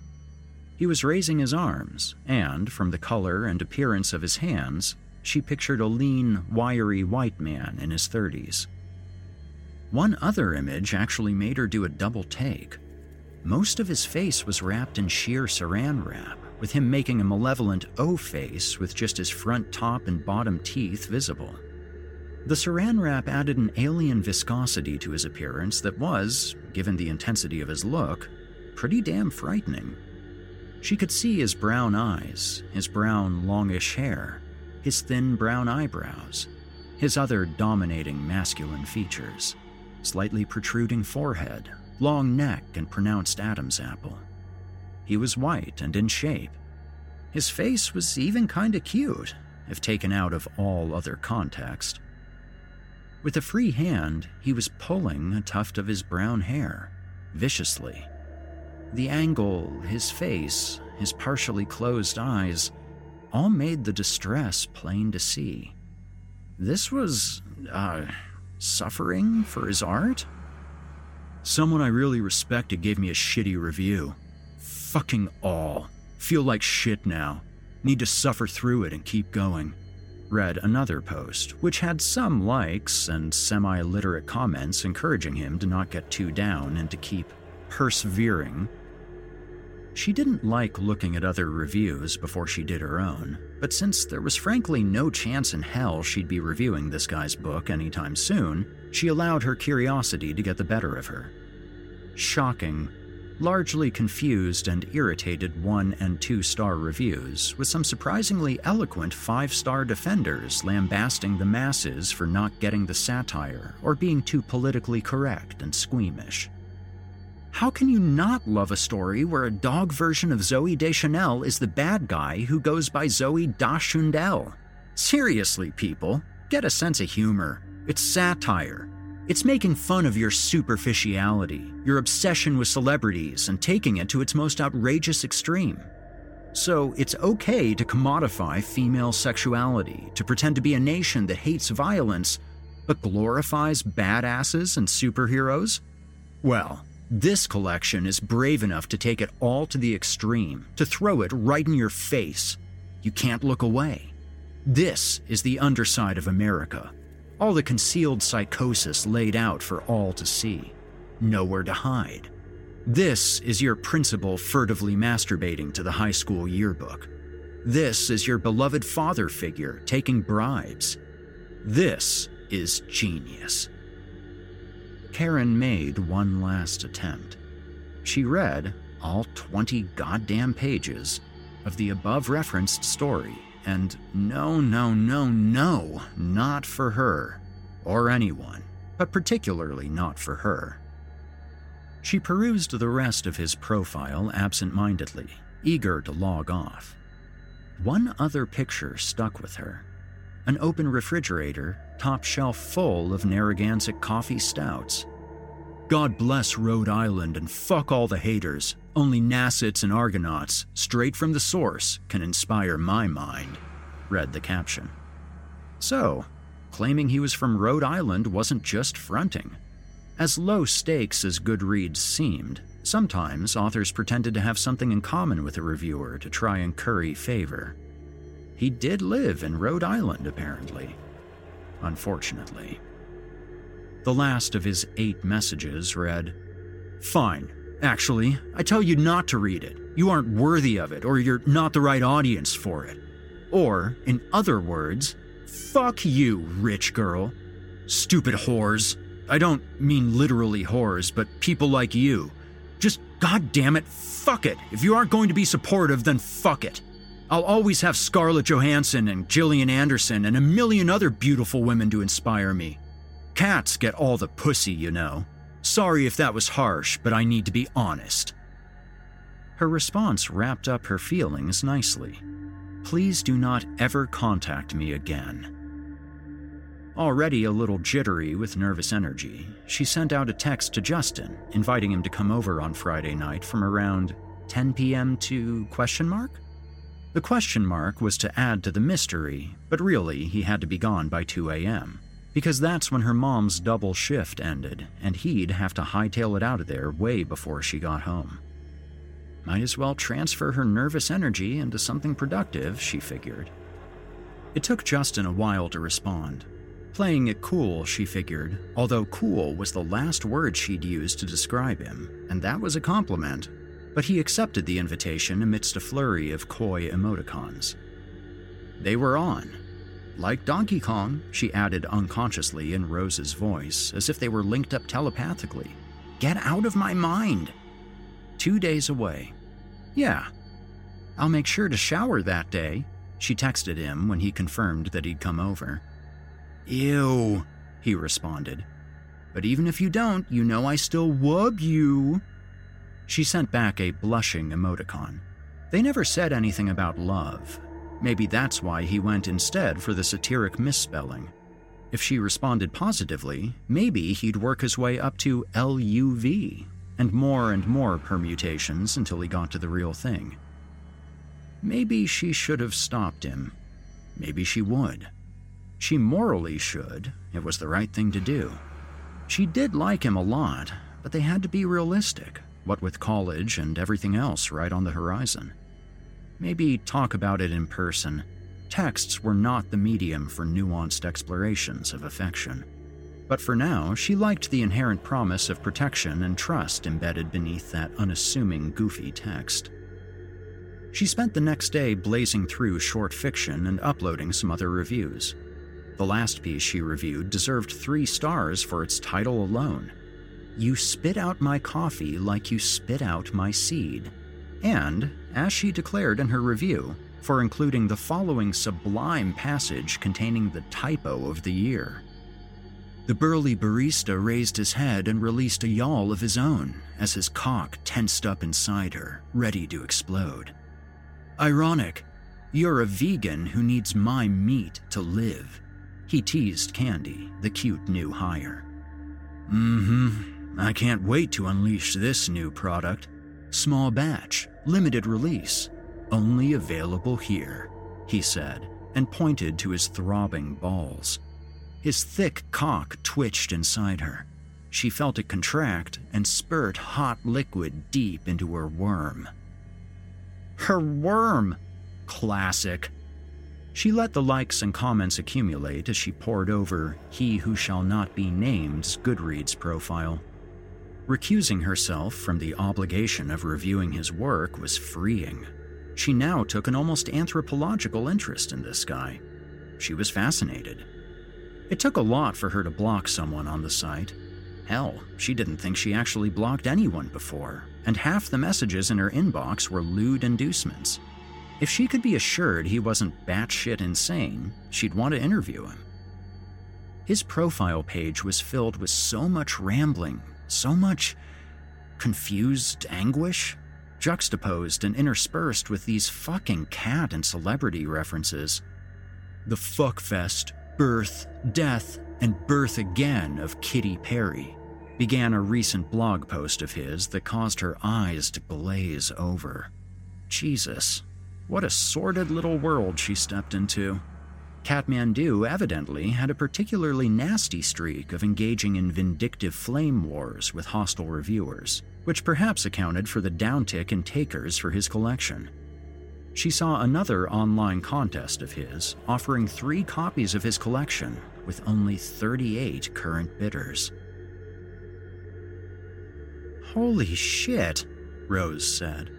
E: He was raising his arms, and from the color and appearance of his hands, she pictured a lean, wiry white man in his 30s. One other image actually made her do a double take. Most of his face was wrapped in sheer saran wrap, with him making a malevolent O face with just his front top and bottom teeth visible. The saran wrap added an alien viscosity to his appearance that was, given the intensity of his look, pretty damn frightening. She could see his brown eyes, his brown, longish hair, his thin brown eyebrows, his other dominating masculine features slightly protruding forehead, long neck, and pronounced Adam's apple. He was white and in shape. His face was even kinda cute, if taken out of all other context. With a free hand, he was pulling a tuft of his brown hair, viciously. The angle, his face, his partially closed eyes, all made the distress plain to see. This was, uh, suffering for his art? Someone I really respected gave me a shitty review. Fucking all. Feel like shit now. Need to suffer through it and keep going. Read another post, which had some likes and semi literate comments encouraging him to not get too down and to keep persevering she didn't like looking at other reviews before she did her own, but since there was frankly no chance in hell she'd be reviewing this guy's book anytime soon, she allowed her curiosity to get the better of her. Shocking, largely confused and irritated one and two star reviews, with some surprisingly eloquent five star defenders lambasting the masses for not getting the satire or being too politically correct and squeamish. How can you not love a story where a dog version of Zooey Deschanel is the bad guy who goes by Zoe Deschanel? Seriously, people, get a sense of humor. It's satire. It's making fun of your superficiality, your obsession with celebrities, and taking it to its most outrageous extreme. So, it's okay to commodify female sexuality, to pretend to be a nation that hates violence, but glorifies badasses and superheroes? Well, this collection is brave enough to take it all to the extreme, to throw it right in your face. You can't look away. This is the underside of America. All the concealed psychosis laid out for all to see. Nowhere to hide. This is your principal furtively masturbating to the high school yearbook. This is your beloved father figure taking bribes. This is genius. Karen made one last attempt. She read all 20 goddamn pages of the above referenced story and no, no, no, no, not for her. Or anyone, but particularly not for her. She perused the rest of his profile absent mindedly, eager to log off. One other picture stuck with her an open refrigerator, top shelf full of Narragansett coffee stouts. God bless Rhode Island and fuck all the haters. Only Nassets and Argonauts, straight from the source, can inspire my mind, read the caption. So, claiming he was from Rhode Island wasn't just fronting. As low stakes as Goodreads seemed, sometimes authors pretended to have something in common with a reviewer to try and curry favor. He did live in Rhode Island, apparently. Unfortunately. The last of his eight messages read Fine. Actually, I tell you not to read it. You aren't worthy of it, or you're not the right audience for it. Or, in other words, fuck you, rich girl. Stupid whores. I don't mean literally whores, but people like you. Just goddamn it, fuck it. If you aren't going to be supportive, then fuck it. I'll always have Scarlett Johansson and Gillian Anderson and a million other beautiful women to inspire me. Cats get all the pussy, you know. Sorry if that was harsh, but I need to be honest. Her response wrapped up her feelings nicely. Please do not ever contact me again. Already a little jittery with nervous energy, she sent out a text to Justin, inviting him to come over on Friday night from around 10 p.m. to question mark? The question mark was to add to the mystery, but really he had to be gone by 2 a.m. Because that's when her mom's double shift ended, and he'd have to hightail it out of there way before she got home. Might as well transfer her nervous energy into something productive, she figured. It took Justin a while to respond. Playing it cool, she figured, although cool was the last word she'd used to describe him, and that was a compliment, but he accepted the invitation amidst a flurry of coy emoticons. They were on. Like Donkey Kong, she added unconsciously in Rose's voice, as if they were linked up telepathically. Get out of my mind! Two days away. Yeah. I'll make sure to shower that day, she texted him when he confirmed that he'd come over. Ew, he responded. But even if you don't, you know I still wub you. She sent back a blushing emoticon. They never said anything about love. Maybe that's why he went instead for the satiric misspelling. If she responded positively, maybe he'd work his way up to LUV, and more and more permutations until he got to the real thing. Maybe she should have stopped him. Maybe she would. She morally should. It was the right thing to do. She did like him a lot, but they had to be realistic what with college and everything else right on the horizon. Maybe talk about it in person. Texts were not the medium for nuanced explorations of affection. But for now, she liked the inherent promise of protection and trust embedded beneath that unassuming, goofy text. She spent the next day blazing through short fiction and uploading some other reviews. The last piece she reviewed deserved three stars for its title alone you spit out my coffee like you spit out my seed. And, as she declared in her review, for including the following sublime passage containing the typo of the year. The burly barista raised his head and released a yawl of his own as his cock tensed up inside her, ready to explode. Ironic, you're a vegan who needs my meat to live. He teased Candy, the cute new hire. Mm hmm, I can't wait to unleash this new product. Small batch, limited release, only available here, he said, and pointed to his throbbing balls. His thick cock twitched inside her. She felt it contract and spurt hot liquid deep into her worm. Her worm! Classic. She let the likes and comments accumulate as she pored over He Who Shall Not Be Named's Goodreads profile. Recusing herself from the obligation of reviewing his work was freeing. She now took an almost anthropological interest in this guy. She was fascinated. It took a lot for her to block someone on the site. Hell, she didn't think she actually blocked anyone before, and half the messages in her inbox were lewd inducements. If she could be assured he wasn't batshit insane, she'd want to interview him. His profile page was filled with so much rambling, so much confused anguish, juxtaposed and interspersed with these fucking cat and celebrity references. The fuckfest, birth, death, and birth again of Kitty Perry began a recent blog post of his that caused her eyes to glaze over. Jesus, what a sordid little world she stepped into. Kathmandu evidently had a particularly nasty streak of engaging in vindictive flame wars with hostile reviewers, which perhaps accounted for the downtick in takers for his collection. She saw another online contest of his offering three copies of his collection with only 38 current bidders. Holy shit, Rose said.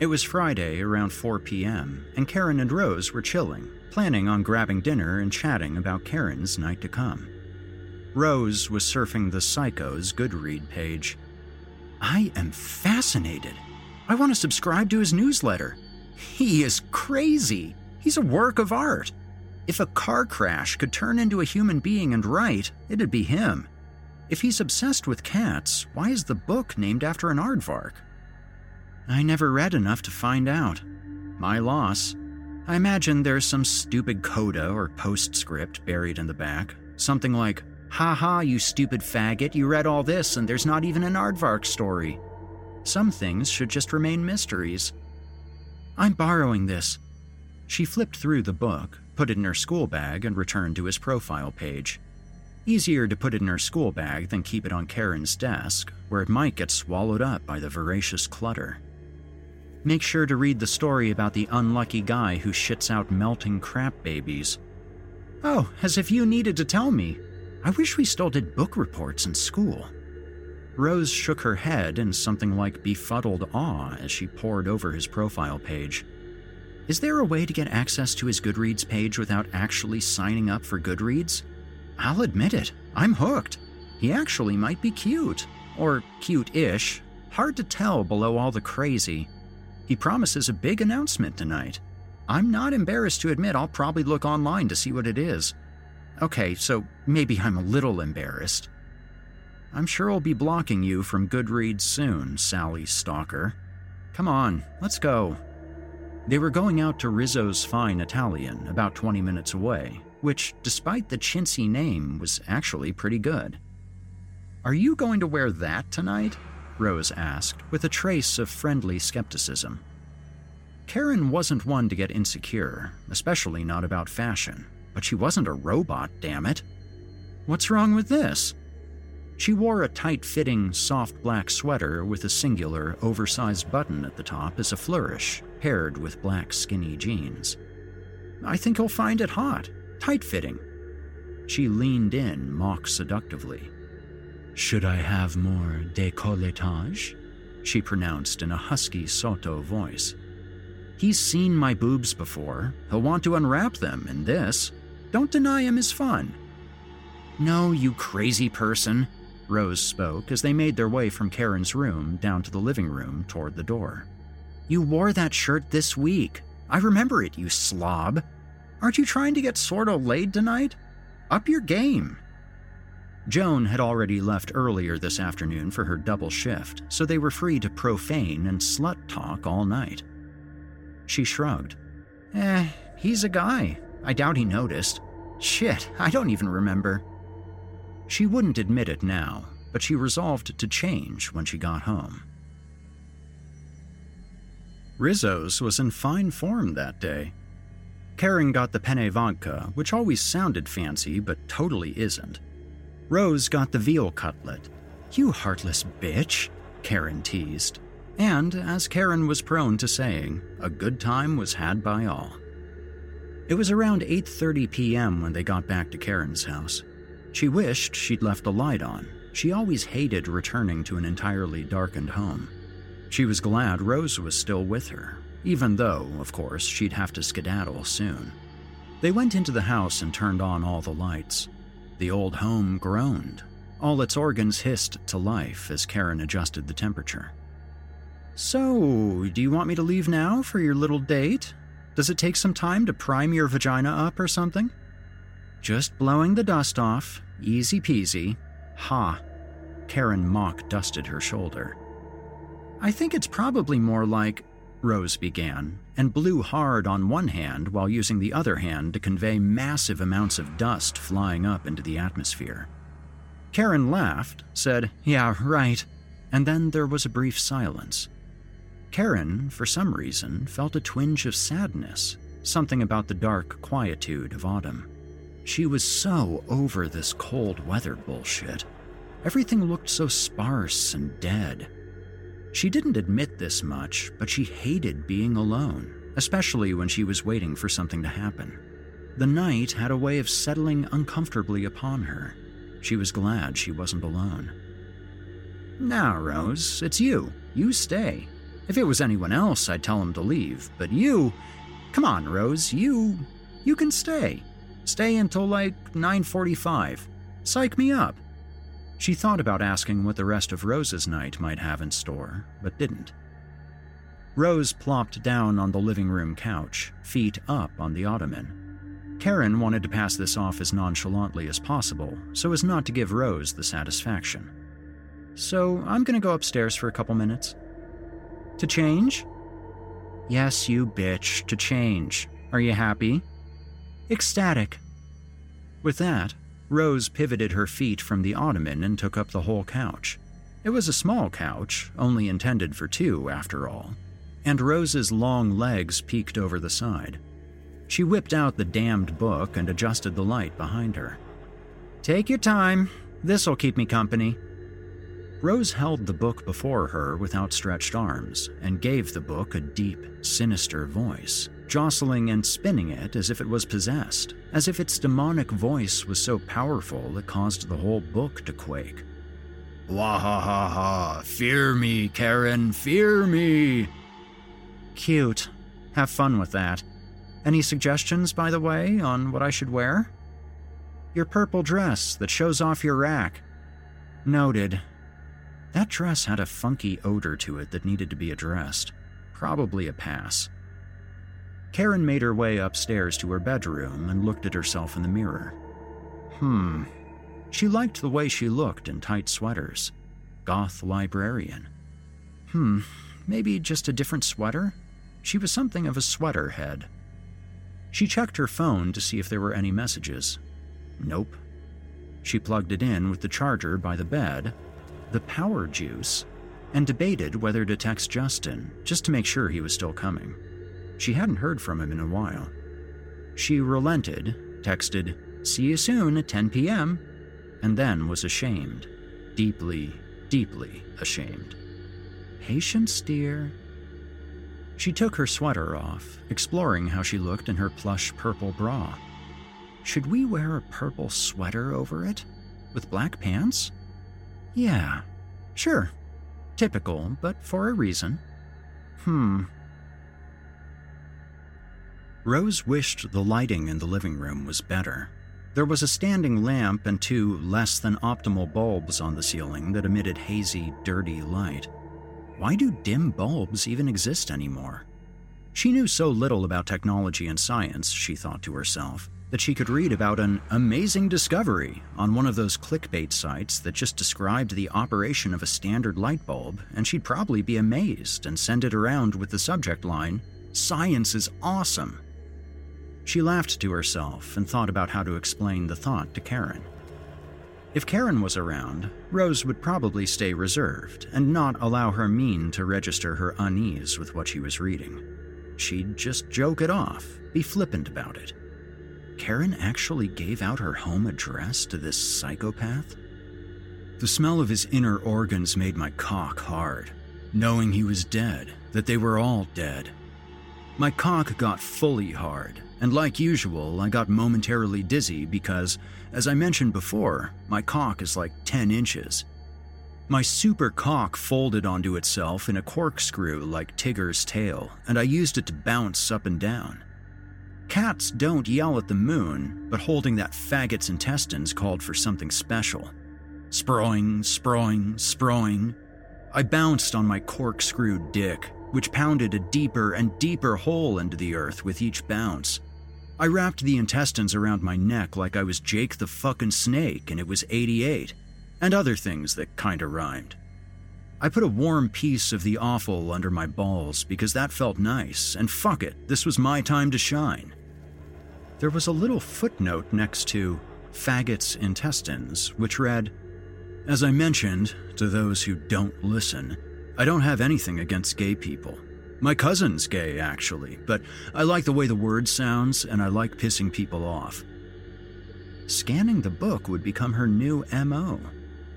E: It was Friday around 4 p.m., and Karen and Rose were chilling, planning on grabbing dinner and chatting about Karen's night to come. Rose was surfing the Psycho's Goodread page. I am fascinated. I want to subscribe to his newsletter. He is crazy. He's a work of art. If a car crash could turn into a human being and write, it'd be him. If he's obsessed with cats, why is the book named after an aardvark? I never read enough to find out. My loss. I imagine there's some stupid coda or postscript buried in the back. Something like, Ha ha, you stupid faggot, you read all this and there's not even an aardvark story. Some things should just remain mysteries. I'm borrowing this. She flipped through the book, put it in her school bag, and returned to his profile page. Easier to put it in her school bag than keep it on Karen's desk, where it might get swallowed up by the voracious clutter. Make sure to read the story about the unlucky guy who shits out melting crap babies. Oh, as if you needed to tell me. I wish we still did book reports in school. Rose shook her head in something like befuddled awe as she pored over his profile page. Is there a way to get access to his Goodreads page without actually signing up for Goodreads? I'll admit it, I'm hooked. He actually might be cute. Or cute ish. Hard to tell below all the crazy. He promises a big announcement tonight. I'm not embarrassed to admit I'll probably look online to see what it is. Okay, so maybe I'm a little embarrassed. I'm sure I'll be blocking you from Goodreads soon, Sally Stalker. Come on, let's go. They were going out to Rizzo's Fine Italian, about 20 minutes away, which, despite the chintzy name, was actually pretty good. Are you going to wear that tonight? Rose asked, with a trace of friendly skepticism. Karen wasn't one to get insecure, especially not about fashion, but she wasn't a robot, damn it. What's wrong with this? She wore a tight fitting, soft black sweater with a singular, oversized button at the top as a flourish, paired with black skinny jeans. I think he'll find it hot, tight fitting. She leaned in, mock seductively. Should I have more décolletage? She pronounced in a husky sotto voice. He's seen my boobs before. He'll want to unwrap them in this. Don't deny him his fun. No, you crazy person, Rose spoke as they made their way from Karen's room down to the living room toward the door. You wore that shirt this week. I remember it, you slob. Aren't you trying to get sorta laid tonight? Up your game. Joan had already left earlier this afternoon for her double shift, so they were free to profane and slut talk all night. She shrugged. Eh, he's a guy. I doubt he noticed. Shit, I don't even remember. She wouldn't admit it now, but she resolved to change when she got home. Rizzo's was in fine form that day. Karen got the penne vodka, which always sounded fancy but totally isn't. Rose got the veal cutlet. You heartless bitch, Karen teased. And, as Karen was prone to saying, a good time was had by all. It was around 8:30 p.m. when they got back to Karen's house. She wished she'd left the light on. She always hated returning to an entirely darkened home. She was glad Rose was still with her, even though, of course, she'd have to skedaddle soon. They went into the house and turned on all the lights. The old home groaned. All its organs hissed to life as Karen adjusted the temperature. So, do you want me to leave now for your little date? Does it take some time to prime your vagina up or something? Just blowing the dust off, easy peasy. Ha. Karen mock dusted her shoulder. I think it's probably more like, Rose began, and blew hard on one hand while using the other hand to convey massive amounts of dust flying up into the atmosphere. Karen laughed, said, Yeah, right, and then there was a brief silence. Karen, for some reason, felt a twinge of sadness, something about the dark quietude of autumn. She was so over this cold weather bullshit. Everything looked so sparse and dead. She didn't admit this much, but she hated being alone, especially when she was waiting for something to happen. The night had a way of settling uncomfortably upon her. She was glad she wasn't alone. Now, Rose, it's you. You stay. If it was anyone else, I'd tell him to leave, but you. Come on, Rose, you. You can stay. Stay until like 9:45. Psych me up. She thought about asking what the rest of Rose's night might have in store, but didn't. Rose plopped down on the living room couch, feet up on the ottoman. Karen wanted to pass this off as nonchalantly as possible, so as not to give Rose the satisfaction. So I'm gonna go upstairs for a couple minutes. To change? Yes, you bitch, to change. Are you happy? Ecstatic. With that, Rose pivoted her feet from the ottoman and took up the whole couch. It was a small couch, only intended for two, after all, and Rose's long legs peeked over the side. She whipped out the damned book and adjusted the light behind her. Take your time. This'll keep me company. Rose held the book before her with outstretched arms and gave the book a deep, sinister voice, jostling and spinning it as if it was possessed, as if its demonic voice was so powerful it caused the whole book to quake. Wahahaha, fear me, Karen, fear me. Cute. Have fun with that. Any suggestions, by the way, on what I should wear? Your purple dress that shows off your rack. Noted. That dress had a funky odor to it that needed to be addressed. Probably a pass. Karen made her way upstairs to her bedroom and looked at herself in the mirror. Hmm. She liked the way she looked in tight sweaters. Goth librarian. Hmm, maybe just a different sweater? She was something of a sweater head. She checked her phone to see if there were any messages. Nope. She plugged it in with the charger by the bed the power juice and debated whether to text Justin just to make sure he was still coming. She hadn't heard from him in a while. She relented, texted, See you soon at 10 p.m., and then was ashamed. Deeply, deeply ashamed. Patience, dear. She took her sweater off, exploring how she looked in her plush purple bra. Should we wear a purple sweater over it? With black pants? Yeah, sure. Typical, but for a reason. Hmm. Rose wished the lighting in the living room was better. There was a standing lamp and two less than optimal bulbs on the ceiling that emitted hazy, dirty light. Why do dim bulbs even exist anymore? She knew so little about technology and science, she thought to herself, that she could read about an amazing discovery on one of those clickbait sites that just described the operation of a standard light bulb, and she'd probably be amazed and send it around with the subject line Science is awesome. She laughed to herself and thought about how to explain the thought to Karen. If Karen was around, Rose would probably stay reserved and not allow her mien to register her unease with what she was reading. She'd just joke it off, be flippant about it. Karen actually gave out her home address to this psychopath? The smell of his inner organs made my cock hard, knowing he was dead, that they were all dead. My cock got fully hard, and like usual, I got momentarily dizzy because, as I mentioned before, my cock is like 10 inches. My super cock folded onto itself in a corkscrew like Tigger's tail, and I used it to bounce up and down. Cats don't yell at the moon, but holding that faggot's intestines called for something special. Sproing, sproing, sproing. I bounced on my corkscrew dick, which pounded a deeper and deeper hole into the earth with each bounce. I wrapped the intestines around my neck like I was Jake the fucking Snake and it was 88, and other things that kinda rhymed. I put a warm piece of the offal under my balls because that felt nice, and fuck it, this was my time to shine. There was a little footnote next to Faggot's Intestines, which read, As I mentioned, to those who don't listen, I don't have anything against gay people. My cousin's gay, actually, but I like the way the word sounds and I like pissing people off. Scanning the book would become her new MO.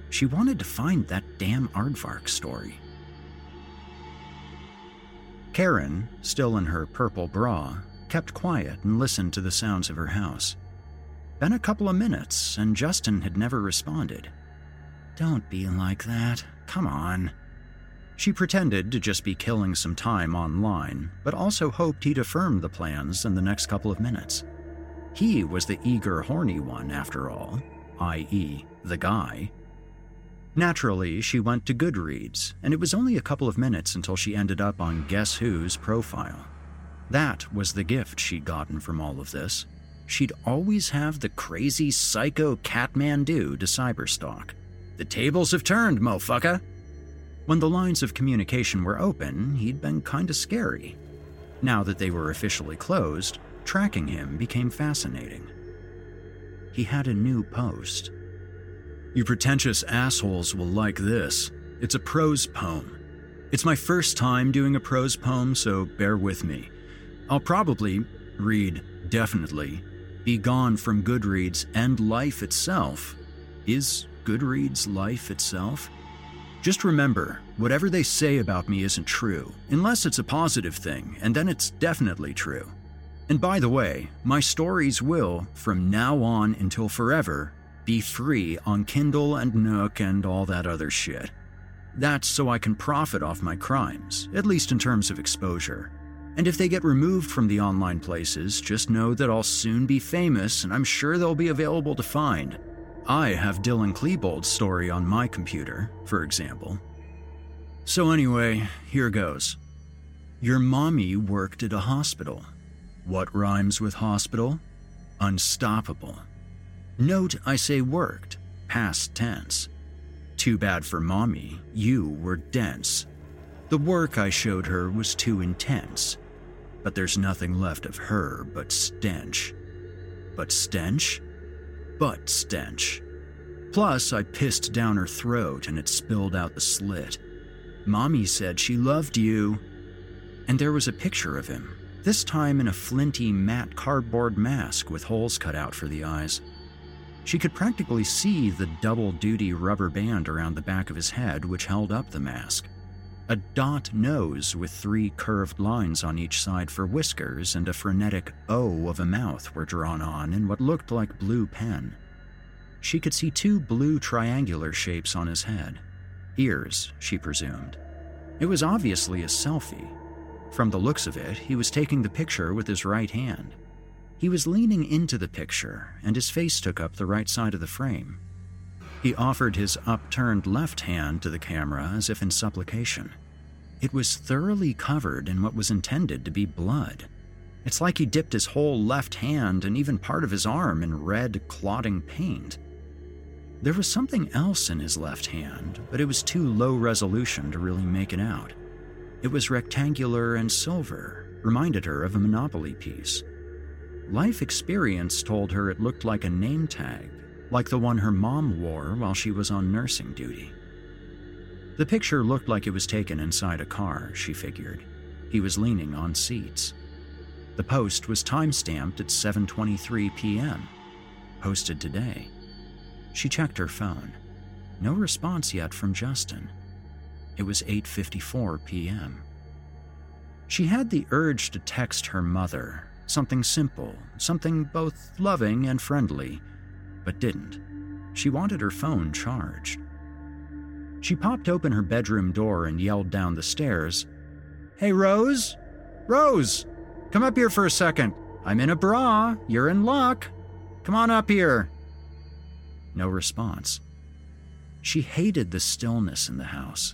E: She wanted to find that damn Aardvark story. Karen, still in her purple bra, kept quiet and listened to the sounds of her house. Been a couple of minutes, and Justin had never responded. Don't be like that. Come on. She pretended to just be killing some time online, but also hoped he'd affirm the plans in the next couple of minutes. He was the eager, horny one, after all, i.e., the guy. Naturally, she went to Goodreads, and it was only a couple of minutes until she ended up on Guess Who's profile. That was the gift she'd gotten from all of this. She'd always have the crazy psycho Catman Catmandu to cyberstalk. The tables have turned, mofucker! When the lines of communication were open, he'd been kinda scary. Now that they were officially closed, tracking him became fascinating. He had a new post. You pretentious assholes will like this. It's a prose poem. It's my first time doing a prose poem, so bear with me. I'll probably read, definitely, be gone from Goodreads and life itself. Is Goodreads life itself? Just remember, whatever they say about me isn't true, unless it's a positive thing, and then it's definitely true. And by the way, my stories will, from now on until forever, be free on Kindle and Nook and all that other shit. That's so I can profit off my crimes, at least in terms of exposure. And if they get removed from the online places, just know that I'll soon be famous and I'm sure they'll be available to find. I have Dylan Klebold's story on my computer, for example. So, anyway, here goes. Your mommy worked at a hospital. What rhymes with hospital? Unstoppable. Note I say worked, past tense. Too bad for mommy, you were dense. The work I showed her was too intense. But there's nothing left of her but stench. But stench? Butt stench. Plus, I pissed down her throat and it spilled out the slit. Mommy said she loved you. And there was a picture of him, this time in a flinty matte cardboard mask with holes cut out for the eyes. She could practically see the double duty rubber band around the back of his head which held up the mask. A dot nose with three curved lines on each side for whiskers and a frenetic O of a mouth were drawn on in what looked like blue pen. She could see two blue triangular shapes on his head. Ears, she presumed. It was obviously a selfie. From the looks of it, he was taking the picture with his right hand. He was leaning into the picture, and his face took up the right side of the frame. He offered his upturned left hand to the camera as if in supplication. It was thoroughly covered in what was intended to be blood. It's like he dipped his whole left hand and even part of his arm in red, clotting paint. There was something else in his left hand, but it was too low resolution to really make it out. It was rectangular and silver, reminded her of a Monopoly piece. Life experience told her it looked like a name tag, like the one her mom wore while she was on nursing duty. The picture looked like it was taken inside a car, she figured. He was leaning on seats. The post was time-stamped at 7:23 p.m. Posted today. She checked her phone. No response yet from Justin. It was 8:54 p.m. She had the urge to text her mother, something simple, something both loving and friendly, but didn't. She wanted her phone charged. She popped open her bedroom door and yelled down the stairs, Hey, Rose! Rose! Come up here for a second. I'm in a bra. You're in luck. Come on up here. No response. She hated the stillness in the house.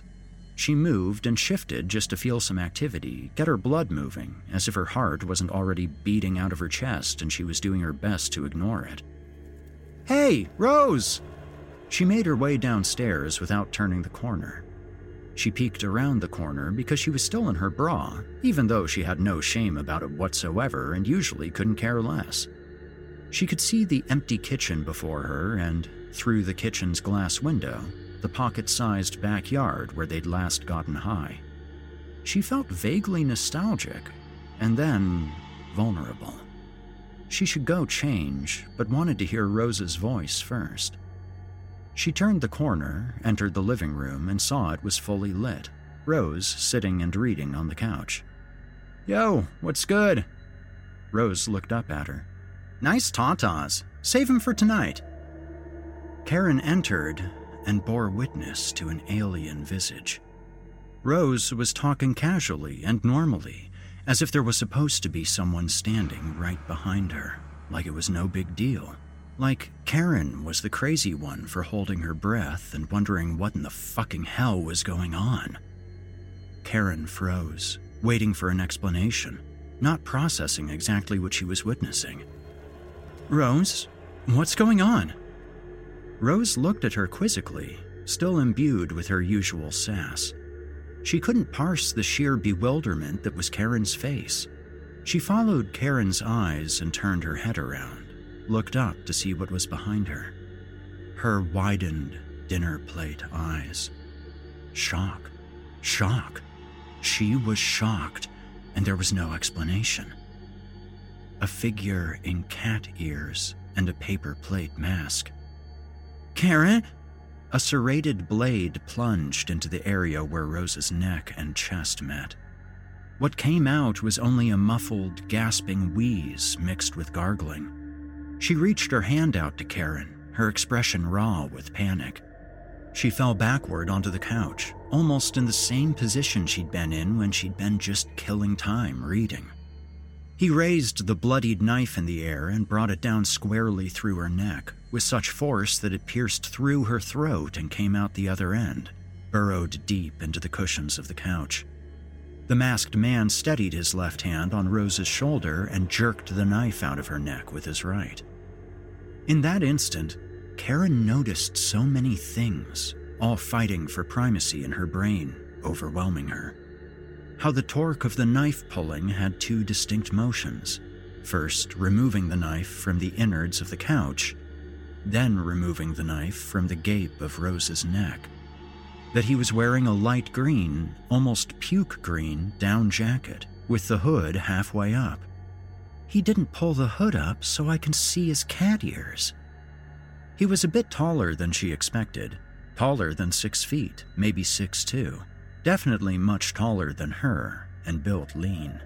E: She moved and shifted just to feel some activity, get her blood moving, as if her heart wasn't already beating out of her chest and she was doing her best to ignore it. Hey, Rose! She made her way downstairs without turning the corner. She peeked around the corner because she was still in her bra, even though she had no shame about it whatsoever and usually couldn't care less. She could see the empty kitchen before her and, through the kitchen's glass window, the pocket sized backyard where they'd last gotten high. She felt vaguely nostalgic and then vulnerable. She should go change, but wanted to hear Rose's voice first. She turned the corner, entered the living room, and saw it was fully lit. Rose sitting and reading on the couch. Yo, what's good? Rose looked up at her. Nice tatas. Save 'em for tonight. Karen entered and bore witness to an alien visage. Rose was talking casually and normally, as if there was supposed to be someone standing right behind her, like it was no big deal. Like Karen was the crazy one for holding her breath and wondering what in the fucking hell was going on. Karen froze, waiting for an explanation, not processing exactly what she was witnessing. Rose, what's going on? Rose looked at her quizzically, still imbued with her usual sass. She couldn't parse the sheer bewilderment that was Karen's face. She followed Karen's eyes and turned her head around, looked up to see what was behind her. Her widened, dinner plate eyes. Shock. Shock. She was shocked, and there was no explanation. A figure in cat ears and a paper plate mask Karen? A serrated blade plunged into the area where Rose's neck and chest met. What came out was only a muffled, gasping wheeze mixed with gargling. She reached her hand out to Karen, her expression raw with panic. She fell backward onto the couch, almost in the same position she'd been in when she'd been just killing time reading. He raised the bloodied knife in the air and brought it down squarely through her neck, with such force that it pierced through her throat and came out the other end, burrowed deep into the cushions of the couch. The masked man steadied his left hand on Rose's shoulder and jerked the knife out of her neck with his right. In that instant, Karen noticed so many things, all fighting for primacy in her brain, overwhelming her how the torque of the knife pulling had two distinct motions first, removing the knife from the innards of the couch, then removing the knife from the gape of Rose's neck. That he was wearing a light green, almost puke green, down jacket with the hood halfway up. He didn't pull the hood up so I can see his cat ears. He was a bit taller than she expected, taller than six feet, maybe six two definitely much taller than her and built lean.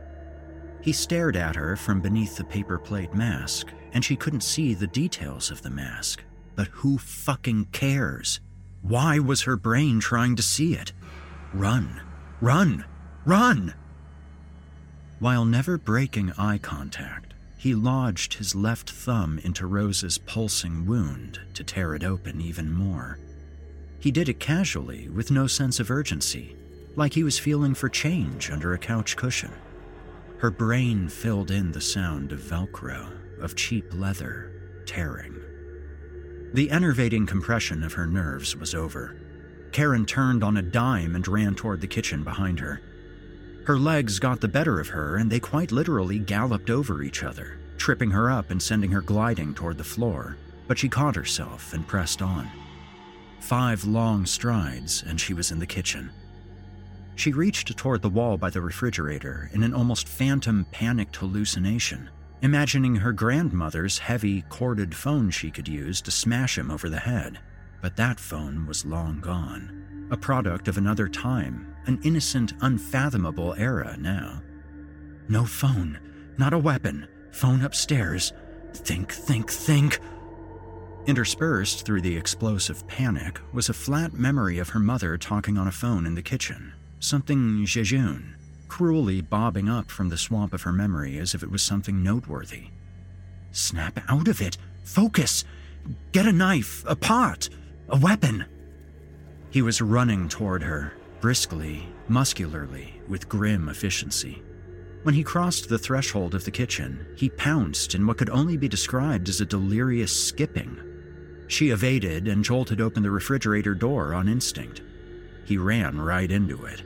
E: He stared at her from beneath the paper plate mask, and she couldn't see the details of the mask. But who fucking cares? Why was her brain trying to see it? Run, run, run! While never breaking eye contact, he lodged his left thumb into Rose's pulsing wound to tear it open even more. He did it casually, with no sense of urgency, like he was feeling for change under a couch cushion. Her brain filled in the sound of Velcro, of cheap leather, tearing. The enervating compression of her nerves was over. Karen turned on a dime and ran toward the kitchen behind her. Her legs got the better of her, and they quite literally galloped over each other, tripping her up and sending her gliding toward the floor. But she caught herself and pressed on. Five long strides, and she was in the kitchen. She reached toward the wall by the refrigerator in an almost phantom panicked hallucination, imagining her grandmother's heavy corded phone she could use to smash him over the head. But that phone was long gone, a product of another time, an innocent, unfathomable era now. No phone, not a weapon, phone upstairs. Think, think, think. Interspersed through the explosive panic was a flat memory of her mother talking on a phone in the kitchen, Something jejune, cruelly bobbing up from the swamp of her memory as if it was something noteworthy. Snap out of it! Focus! Get a knife, a pot, a weapon! He was running toward her, briskly, muscularly, with grim efficiency. When he crossed the threshold of the kitchen, he pounced in what could only be described as a delirious skipping. She evaded and jolted open the refrigerator door on instinct. He ran right into it.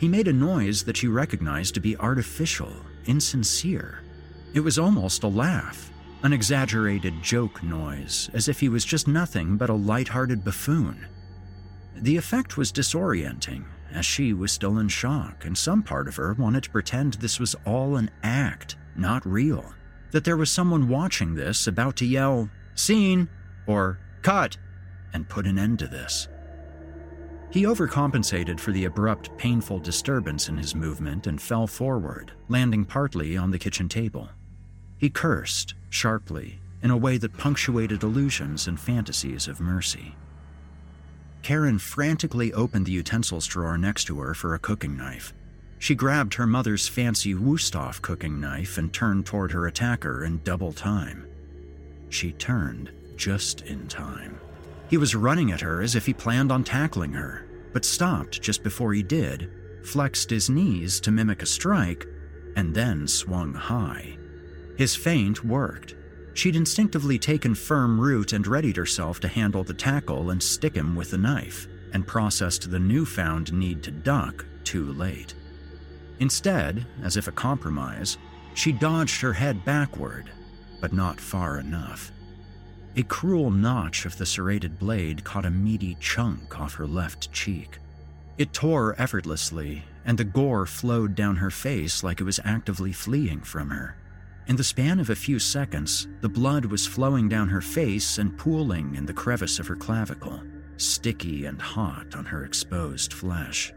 E: He made a noise that she recognized to be artificial, insincere. It was almost a laugh, an exaggerated joke noise, as if he was just nothing but a light-hearted buffoon. The effect was disorienting, as she was still in shock, and some part of her wanted to pretend this was all an act, not real. That there was someone watching this about to yell, Scene! or Cut! and put an end to this. He overcompensated for the abrupt, painful disturbance in his movement and fell forward, landing partly on the kitchen table. He cursed, sharply, in a way that punctuated illusions and fantasies of mercy. Karen frantically opened the utensils drawer next to her for a cooking knife. She grabbed her mother's fancy Wusthof cooking knife and turned toward her attacker in double time. She turned just in time. He was running at her as if he planned on tackling her, but stopped just before he did, flexed his knees to mimic a strike, and then swung high. His feint worked. She'd instinctively taken firm root and readied herself to handle the tackle and stick him with the knife, and processed the newfound need to duck too late. Instead, as if a compromise, she dodged her head backward, but not far enough. A cruel notch of the serrated blade caught a meaty chunk off her left cheek. It tore effortlessly, and the gore flowed down her face like it was actively fleeing from her. In the span of a few seconds, the blood was flowing down her face and pooling in the crevice of her clavicle, sticky and hot on her exposed flesh.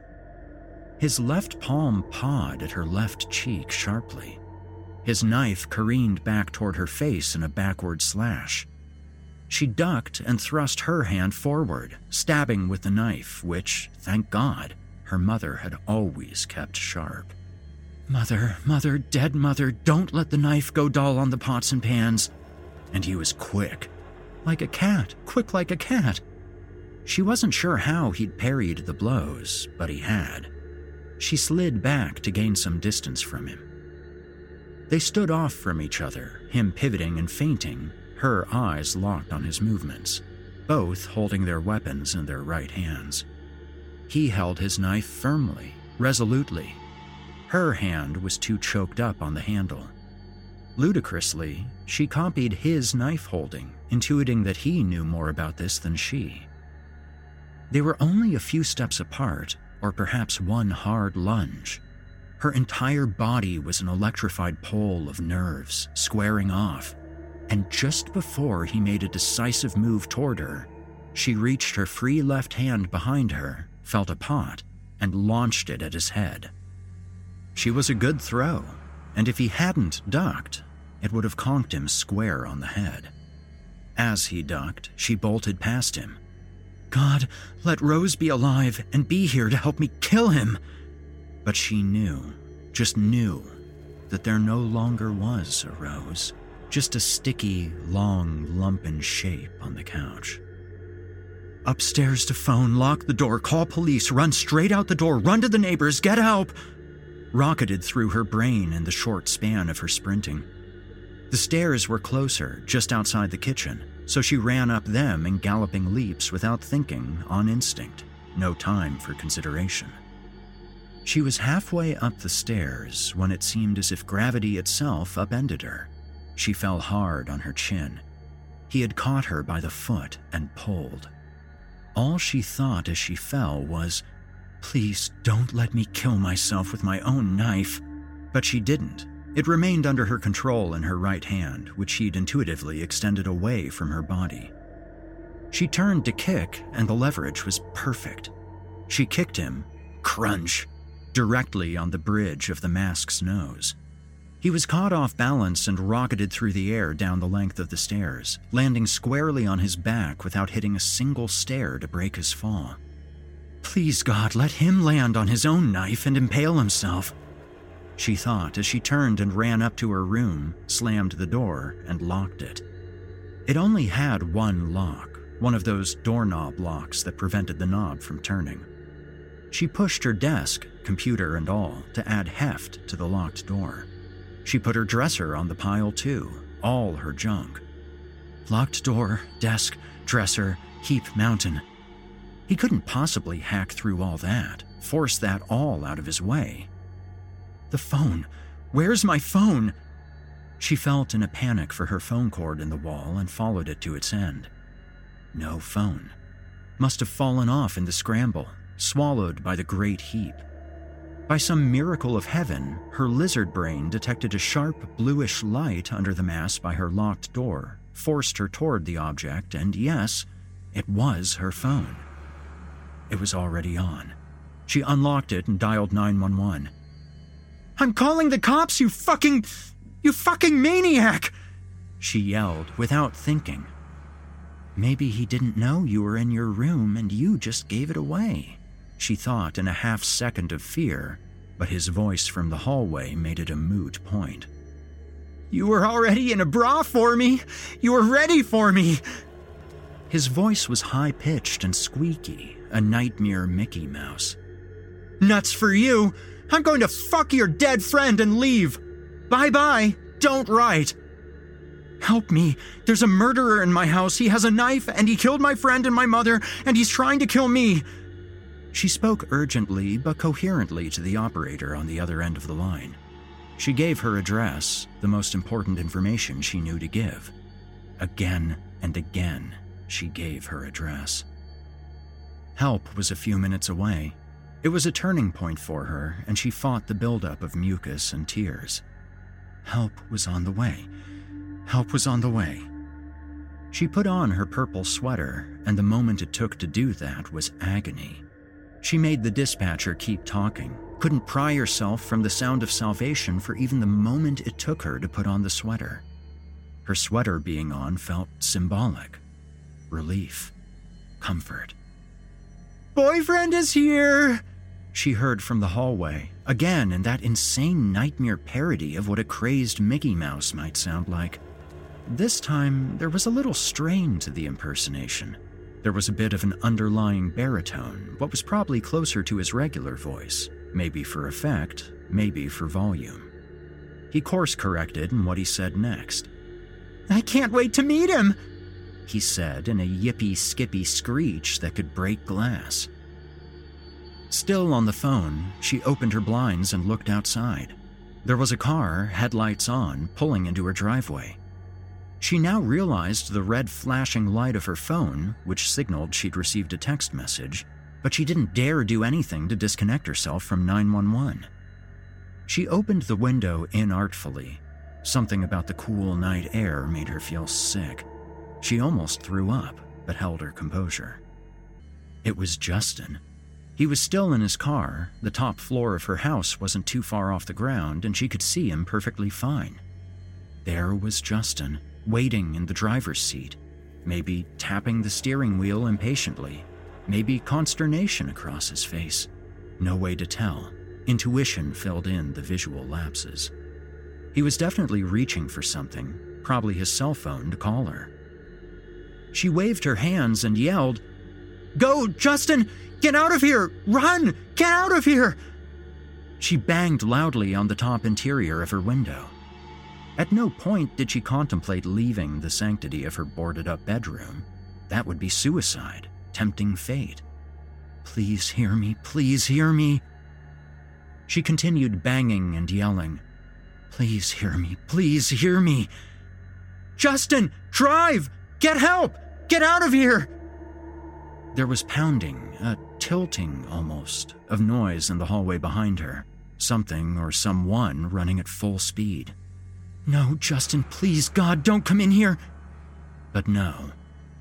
E: His left palm pawed at her left cheek sharply. His knife careened back toward her face in a backward slash. She ducked and thrust her hand forward, stabbing with the knife, which, thank God, her mother had always kept sharp. Mother, mother, dead mother, don't let the knife go dull on the pots and pans. And he was quick. Like a cat, quick like a cat. She wasn't sure how he'd parried the blows, but he had. She slid back to gain some distance from him. They stood off from each other, him pivoting and feinting, her eyes locked on his movements, both holding their weapons in their right hands. He held his knife firmly, resolutely. Her hand was too choked up on the handle. Ludicrously, she copied his knife holding, intuiting that he knew more about this than she. They were only a few steps apart, or perhaps one hard lunge. Her entire body was an electrified pole of nerves, squaring off, and just before he made a decisive move toward her, she reached her free left hand behind her, felt a pot, and launched it at his head. She was a good throw, and if he hadn't ducked, it would have conked him square on the head. As he ducked, she bolted past him. God, let Rose be alive and be here to help me kill him! But she knew, just knew, that there no longer was a Rose, just a sticky, long, lumpen shape on the couch. Upstairs to phone, lock the door, call police, run straight out the door, run to the neighbors, get help! Rocketed through her brain in the short span of her sprinting. The stairs were closer, just outside the kitchen, so she ran up them in galloping leaps without thinking, on instinct, no time for consideration. She was halfway up the stairs when it seemed as if gravity itself upended her. She fell hard on her chin. He had caught her by the foot and pulled. All she thought as she fell was, Please don't let me kill myself with my own knife. But she didn't. It remained under her control in her right hand, which she'd intuitively extended away from her body. She turned to kick, and the leverage was perfect. She kicked him, crunch, directly on the bridge of the mask's nose. He was caught off balance and rocketed through the air down the length of the stairs, landing squarely on his back without hitting a single stair to break his fall. Please, God, let him land on his own knife and impale himself. She thought as she turned and ran up to her room, slammed the door, and locked it. It only had one lock, one of those doorknob locks that prevented the knob from turning. She pushed her desk, computer and all, to add heft to the locked door. She put her dresser on the pile too, all her junk. Locked door, desk, dresser, heap mountain. He couldn't possibly hack through all that, force that all out of his way. The phone. Where's my phone? She felt in a panic for her phone cord in the wall and followed it to its end. No phone. Must have fallen off in the scramble, swallowed by the great heap. By some miracle of heaven, her lizard brain detected a sharp bluish light under the mass by her locked door, forced her toward the object, and yes, it was her phone. It was already on. She unlocked it and dialed 911. I'm calling the cops, you fucking. you fucking maniac! She yelled without thinking. Maybe he didn't know you were in your room and you just gave it away, she thought in a half second of fear, but his voice from the hallway made it a moot point. You were already in a bra for me! You were ready for me! His voice was high pitched and squeaky, a nightmare Mickey Mouse. Nuts for you! I'm going to fuck your dead friend and leave! Bye bye! Don't write! Help me! There's a murderer in my house. He has a knife, and he killed my friend and my mother, and he's trying to kill me! She spoke urgently but coherently to the operator on the other end of the line. She gave her address, the most important information she knew to give. Again and again, she gave her address. Help was a few minutes away. It was a turning point for her, and she fought the buildup of mucus and tears. Help was on the way. Help was on the way. She put on her purple sweater, and the moment it took to do that was agony. She made the dispatcher keep talking, couldn't pry herself from the sound of salvation for even the moment it took her to put on the sweater. Her sweater being on felt symbolic relief, comfort. Boyfriend is here! She heard from the hallway, again in that insane nightmare parody of what a crazed Mickey Mouse might sound like. This time, there was a little strain to the impersonation. There was a bit of an underlying baritone, what was probably closer to his regular voice, maybe for effect, maybe for volume. He course corrected in what he said next. I can't wait to meet him, he said in a yippy skippy screech that could break glass. Still on the phone, she opened her blinds and looked outside. There was a car, headlights on, pulling into her driveway. She now realized the red flashing light of her phone, which signaled she'd received a text message, but she didn't dare do anything to disconnect herself from 911. She opened the window inartfully. Something about the cool night air made her feel sick. She almost threw up, but held her composure. It was Justin. He was still in his car. The top floor of her house wasn't too far off the ground, and she could see him perfectly fine. There was Justin, waiting in the driver's seat, maybe tapping the steering wheel impatiently, maybe consternation across his face. No way to tell. Intuition filled in the visual lapses. He was definitely reaching for something, probably his cell phone to call her. She waved her hands and yelled, Go, Justin! Get out of here! Run! Get out of here! She banged loudly on the top interior of her window. At no point did she contemplate leaving the sanctity of her boarded up bedroom. That would be suicide, tempting fate. Please hear me, please hear me. She continued banging and yelling. Please hear me, please hear me. Justin, drive! Get help! Get out of here! There was pounding, a tilting almost, of noise in the hallway behind her. Something or someone running at full speed. No, Justin, please, God, don't come in here. But no,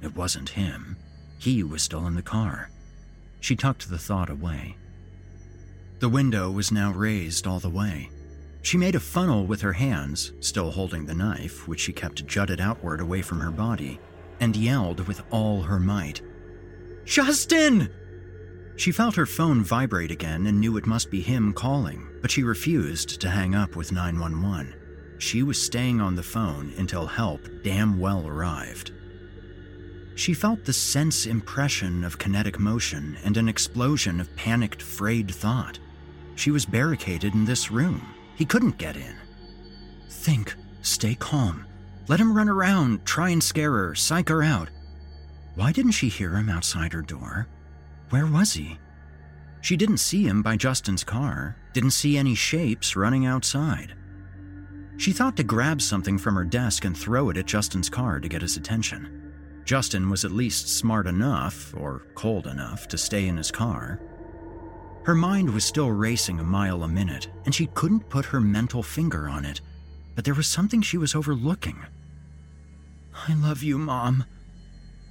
E: it wasn't him. He was still in the car. She tucked the thought away. The window was now raised all the way. She made a funnel with her hands, still holding the knife, which she kept jutted outward away from her body, and yelled with all her might, Justin! She felt her phone vibrate again and knew it must be him calling, but she refused to hang up with 911. She was staying on the phone until help damn well arrived. She felt the sense impression of kinetic motion and an explosion of panicked, frayed thought. She was barricaded in this room. He couldn't get in. Think, stay calm. Let him run around, try and scare her, psych her out. Why didn't she hear him outside her door? Where was he? She didn't see him by Justin's car, didn't see any shapes running outside. She thought to grab something from her desk and throw it at Justin's car to get his attention. Justin was at least smart enough, or cold enough, to stay in his car. Her mind was still racing a mile a minute, and she couldn't put her mental finger on it, but there was something she was overlooking. I love you, Mom.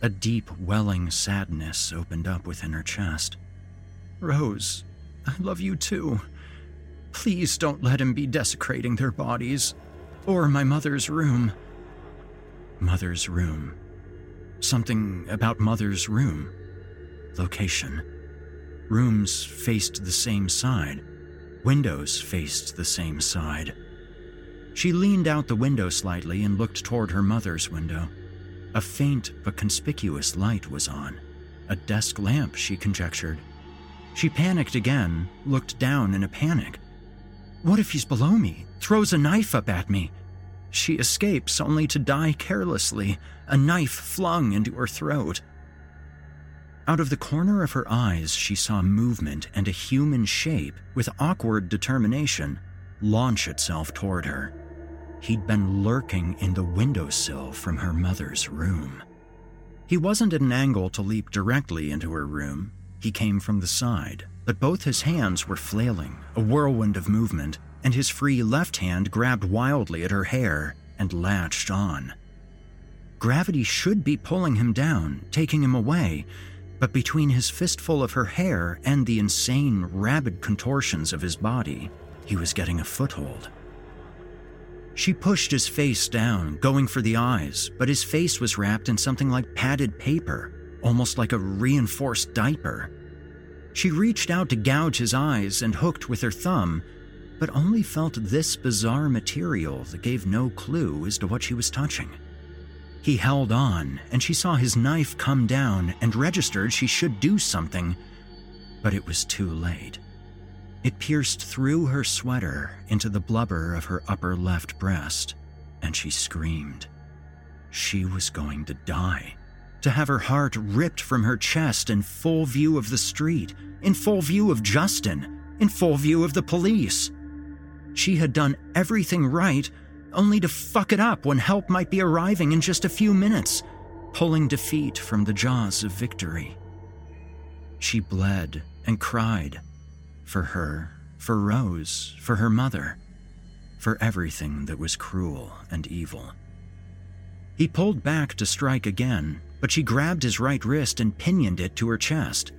E: A deep, welling sadness opened up within her chest. Rose, I love you too. Please don't let him be desecrating their bodies, or my mother's room. Mother's room. Something about Mother's room. Location. Rooms faced the same side. Windows faced the same side. She leaned out the window slightly and looked toward her mother's window. A faint but conspicuous light was on. A desk lamp, she conjectured. She panicked again, looked down in a panic. What if he's below me, throws a knife up at me? She escapes only to die carelessly, a knife flung into her throat. Out of the corner of her eyes, she saw movement and a human shape, with awkward determination, launch itself toward her. He'd been lurking in the windowsill from her mother's room. He wasn't at an angle to leap directly into her room. He came from the side, but both his hands were flailing, a whirlwind of movement, and his free left hand grabbed wildly at her hair and latched on. Gravity should be pulling him down, taking him away, but between his fistful of her hair and the insane, rabid contortions of his body, he was getting a foothold. She pushed his face down, going for the eyes, but his face was wrapped in something like padded paper, almost like a reinforced diaper. She reached out to gouge his eyes and hooked with her thumb, but only felt this bizarre material that gave no clue as to what she was touching. He held on, and she saw his knife come down and registered she should do something, but it was too late. It pierced through her sweater into the blubber of her upper left breast, and she screamed. She was going to die. To have her heart ripped from her chest in full view of the street, in full view of Justin, in full view of the police. She had done everything right, only to fuck it up when help might be arriving in just a few minutes, pulling defeat from the jaws of victory. She bled and cried for her, for Rose, for her mother, for everything that was cruel and evil. He pulled back to strike again, but she grabbed his right wrist and pinioned it to her chest.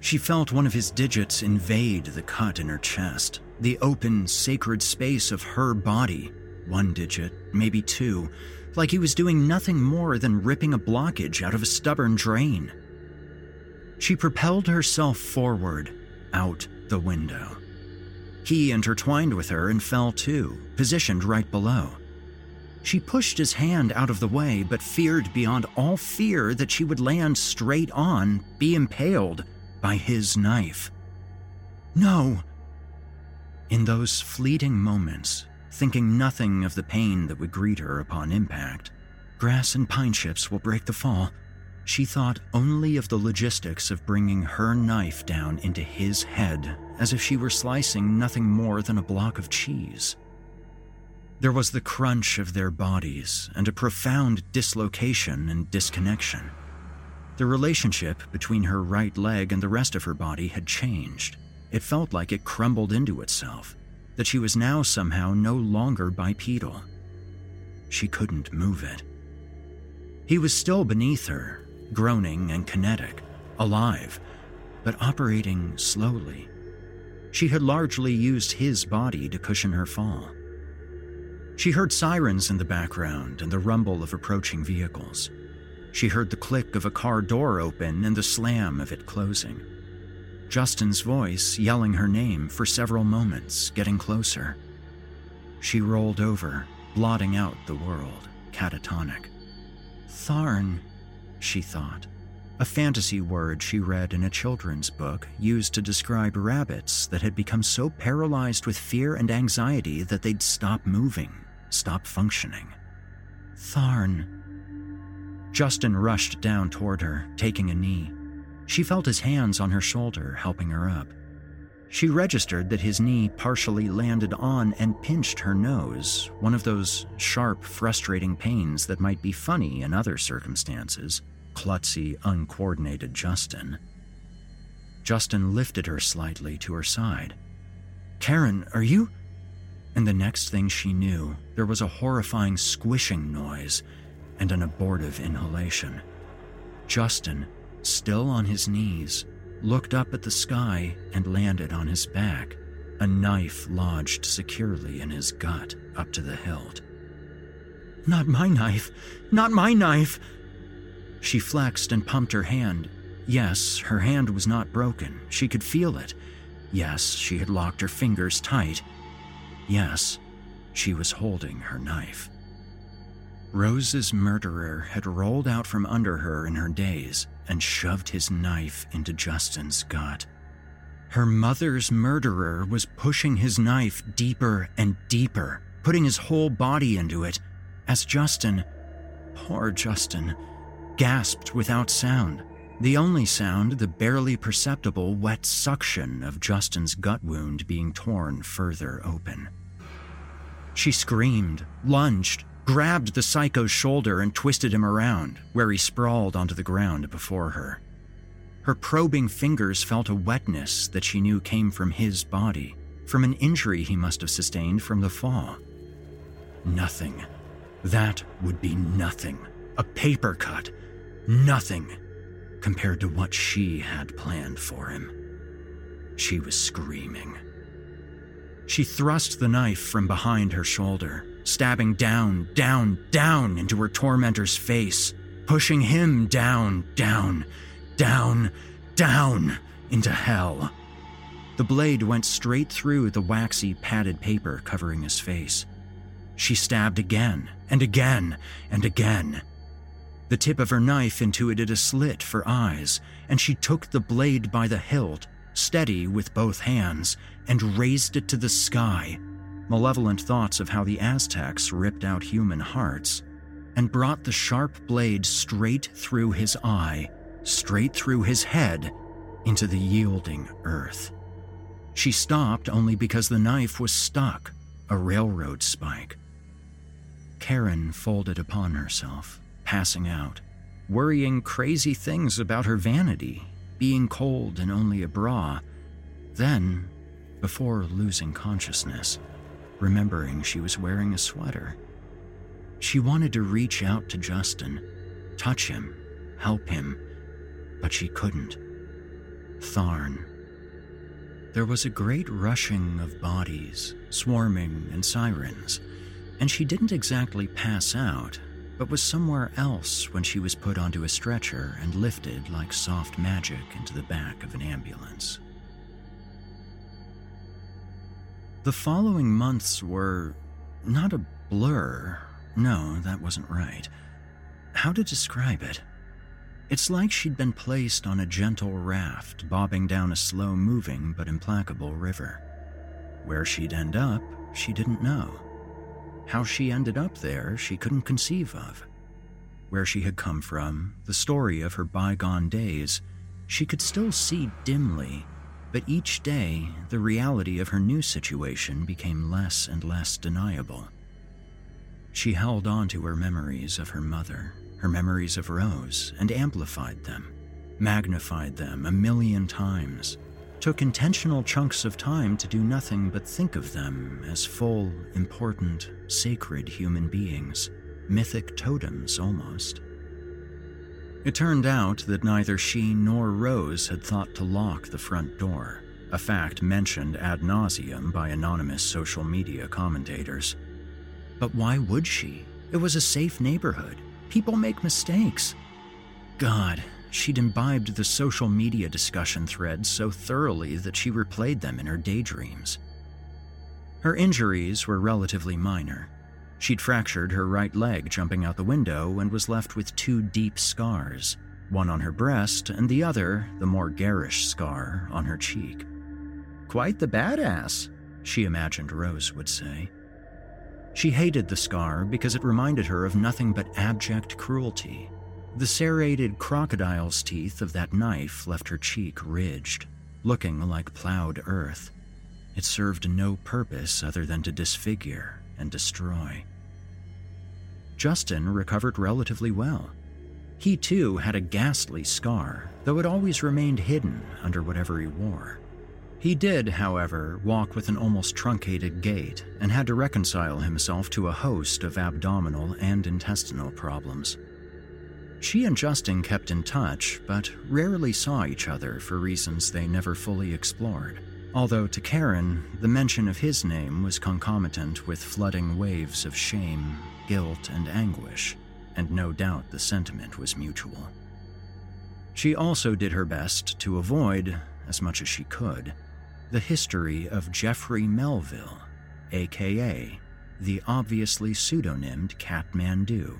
E: She felt one of his digits invade the cut in her chest, the open, sacred space of her body. One digit, maybe two, like he was doing nothing more than ripping a blockage out of a stubborn drain. She propelled herself forward, out the window. He intertwined with her and fell too, positioned right below. She pushed his hand out of the way, but feared beyond all fear that she would land straight on, be impaled by his knife. No! In those fleeting moments, thinking nothing of the pain that would greet her upon impact, grass and pine chips will break the fall. She thought only of the logistics of bringing her knife down into his head as if she were slicing nothing more than a block of cheese. There was the crunch of their bodies and a profound dislocation and disconnection. The relationship between her right leg and the rest of her body had changed. It felt like it crumbled into itself, that she was now somehow no longer bipedal. She couldn't move it. He was still beneath her, groaning and kinetic, alive, but operating slowly. She had largely used his body to cushion her fall. She heard sirens in the background and the rumble of approaching vehicles. She heard the click of a car door open and the slam of it closing. Justin's voice yelling her name for several moments, getting closer. She rolled over, blotting out the world, catatonic. Tharn. she thought. A fantasy word she read in a children's book used to describe rabbits that had become so paralyzed with fear and anxiety that they'd stop moving, stop functioning. Tharn. Justin rushed down toward her, taking a knee. She felt his hands on her shoulder, helping her up. She registered that his knee partially landed on and pinched her nose, one of those sharp, frustrating pains that might be funny in other circumstances, klutzy, uncoordinated Justin. Justin lifted her slightly to her side. Karen, are you? And the next thing she knew, there was a horrifying squishing noise and an abortive inhalation. Justin, still on his knees, looked up at the sky and landed on his back, a knife lodged securely in his gut up to the hilt. Not my knife! Not my knife! She flexed and pumped her hand. Yes, her hand was not broken. She could feel it. Yes, she had locked her fingers tight. Yes, she was holding her knife. Rose's murderer had rolled out from under her in her daze and shoved his knife into Justin's gut. Her mother's murderer was pushing his knife deeper and deeper, putting his whole body into it, as Justin, poor Justin, gasped without sound. The only sound, the barely perceptible wet suction of Justin's gut wound being torn further open. She screamed, lunged, grabbed the psycho's shoulder and twisted him around, where he sprawled onto the ground before her. Her probing fingers felt a wetness that she knew came from his body, from an injury he must have sustained from the fall. Nothing. That would be nothing. A paper cut. Nothing compared to what she had planned for him. She was screaming. She thrust the knife from behind her shoulder stabbing down, down, down into her tormentor's face, pushing him down, down, down, down into hell. The blade went straight through the waxy, padded paper covering his face. She stabbed again and again and again. The tip of her knife intuited a slit for eyes, and she took the blade by the hilt, steady with both hands, and raised it to the sky, malevolent thoughts of how the Aztecs ripped out human hearts, and brought the sharp blade straight through his eye, straight through his head, into the yielding earth. She stopped only because the knife was stuck, a railroad spike. Karen folded upon herself, passing out, worrying crazy things about her vanity, being cold in only a bra. Then, before losing consciousness, remembering she was wearing a sweater. She wanted to reach out to Justin, touch him, help him, but she couldn't. Tharn. There was a great rushing of bodies, swarming and sirens, and she didn't exactly pass out, but was somewhere else when she was put onto a stretcher and lifted like soft magic into the back of an ambulance. The following months were not a blur. No, that wasn't right. How to describe it? It's like she'd been placed on a gentle raft bobbing down a slow moving but implacable river. Where she'd end up, she didn't know. How she ended up there, she couldn't conceive of. Where she had come from, the story of her bygone days, she could still see dimly but each day, the reality of her new situation became less and less deniable. She held on to her memories of her mother, her memories of Rose, and amplified them, magnified them a million times, took intentional chunks of time to do nothing but think of them as full, important, sacred human beings, mythic totems almost. It turned out that neither she nor Rose had thought to lock the front door, a fact mentioned ad nauseum by anonymous social media commentators. But why would she? It was a safe neighborhood. People make mistakes. God, she'd imbibed the social media discussion threads so thoroughly that she replayed them in her daydreams. Her injuries were relatively minor She'd fractured her right leg jumping out the window and was left with two deep scars one on her breast and the other, the more garish scar, on her cheek. Quite the badass, she imagined Rose would say. She hated the scar because it reminded her of nothing but abject cruelty. The serrated crocodile's teeth of that knife left her cheek ridged, looking like plowed earth. It served no purpose other than to disfigure and destroy. Justin recovered relatively well. He too had a ghastly scar, though it always remained hidden under whatever he wore. He did, however, walk with an almost truncated gait and had to reconcile himself to a host of abdominal and intestinal problems. She and Justin kept in touch, but rarely saw each other for reasons they never fully explored. Although to Karen, the mention of his name was concomitant with flooding waves of shame, guilt, and anguish, and no doubt the sentiment was mutual. She also did her best to avoid, as much as she could, the history of Jeffrey Melville, aka the obviously pseudonymed Kathmandu,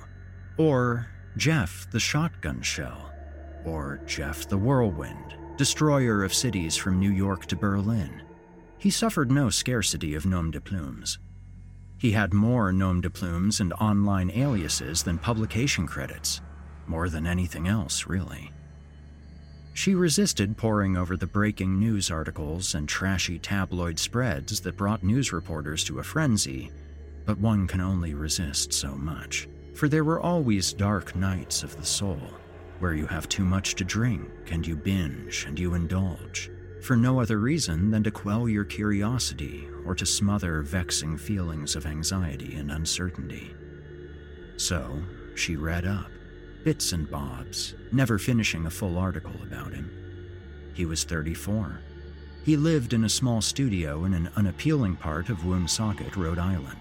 E: or Jeff the Shotgun Shell, or Jeff the Whirlwind, destroyer of cities from New York to Berlin. He suffered no scarcity of nom de plumes. He had more nom de plumes and online aliases than publication credits, more than anything else, really. She resisted poring over the breaking news articles and trashy tabloid spreads that brought news reporters to a frenzy, but one can only resist so much, for there were always dark nights of the soul, where you have too much to drink and you binge and you indulge, for no other reason than to quell your curiosity or to smother vexing feelings of anxiety and uncertainty. So, she read up, bits and bobs, never finishing a full article about him. He was 34. He lived in a small studio in an unappealing part of Woonsocket, Rhode Island.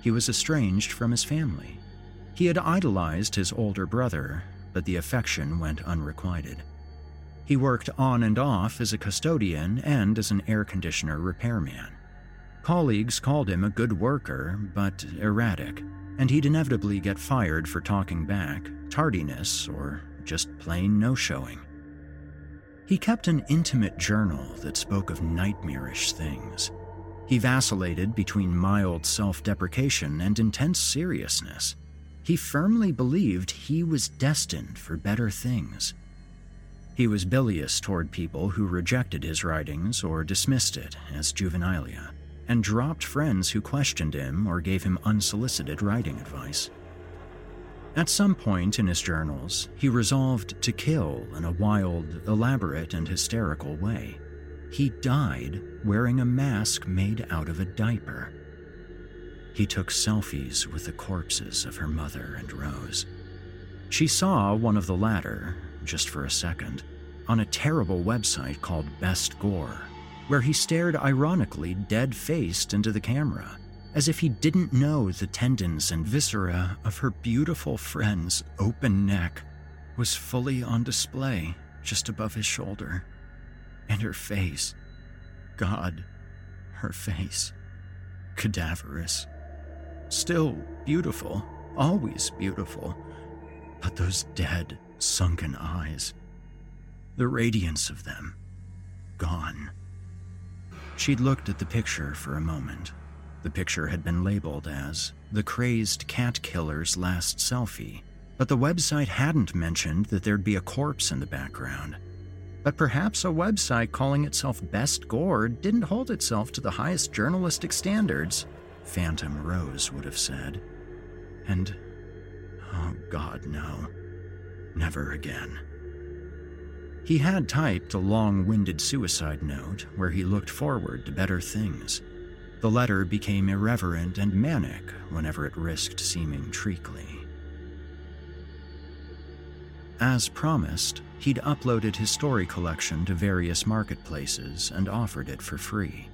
E: He was estranged from his family. He had idolized his older brother, but the affection went unrequited. He worked on and off as a custodian and as an air conditioner repairman. Colleagues called him a good worker, but erratic, and he'd inevitably get fired for talking back, tardiness, or just plain no showing. He kept an intimate journal that spoke of nightmarish things. He vacillated between mild self deprecation and intense seriousness. He firmly believed he was destined for better things. He was bilious toward people who rejected his writings or dismissed it as juvenilia, and dropped friends who questioned him or gave him unsolicited writing advice. At some point in his journals, he resolved to kill in a wild, elaborate, and hysterical way. He died wearing a mask made out of a diaper. He took selfies with the corpses of her mother and Rose. She saw one of the latter, just for a second, on a terrible website called Best Gore, where he stared ironically dead faced into the camera as if he didn't know the tendons and viscera of her beautiful friend's open neck was fully on display just above his shoulder. And her face, God, her face, cadaverous. Still beautiful, always beautiful, but those dead, sunken eyes, the radiance of them, gone. She'd looked at the picture for a moment the picture had been labeled as the crazed cat killer's last selfie, but the website hadn't mentioned that there'd be a corpse in the background. But perhaps a website calling itself Best Gore didn't hold itself to the highest journalistic standards, Phantom Rose would have said. And, oh God, no. Never again. He had typed a long winded suicide note where he looked forward to better things. The letter became irreverent and manic whenever it risked seeming treacly. As promised, he'd uploaded his story collection to various marketplaces and offered it for free.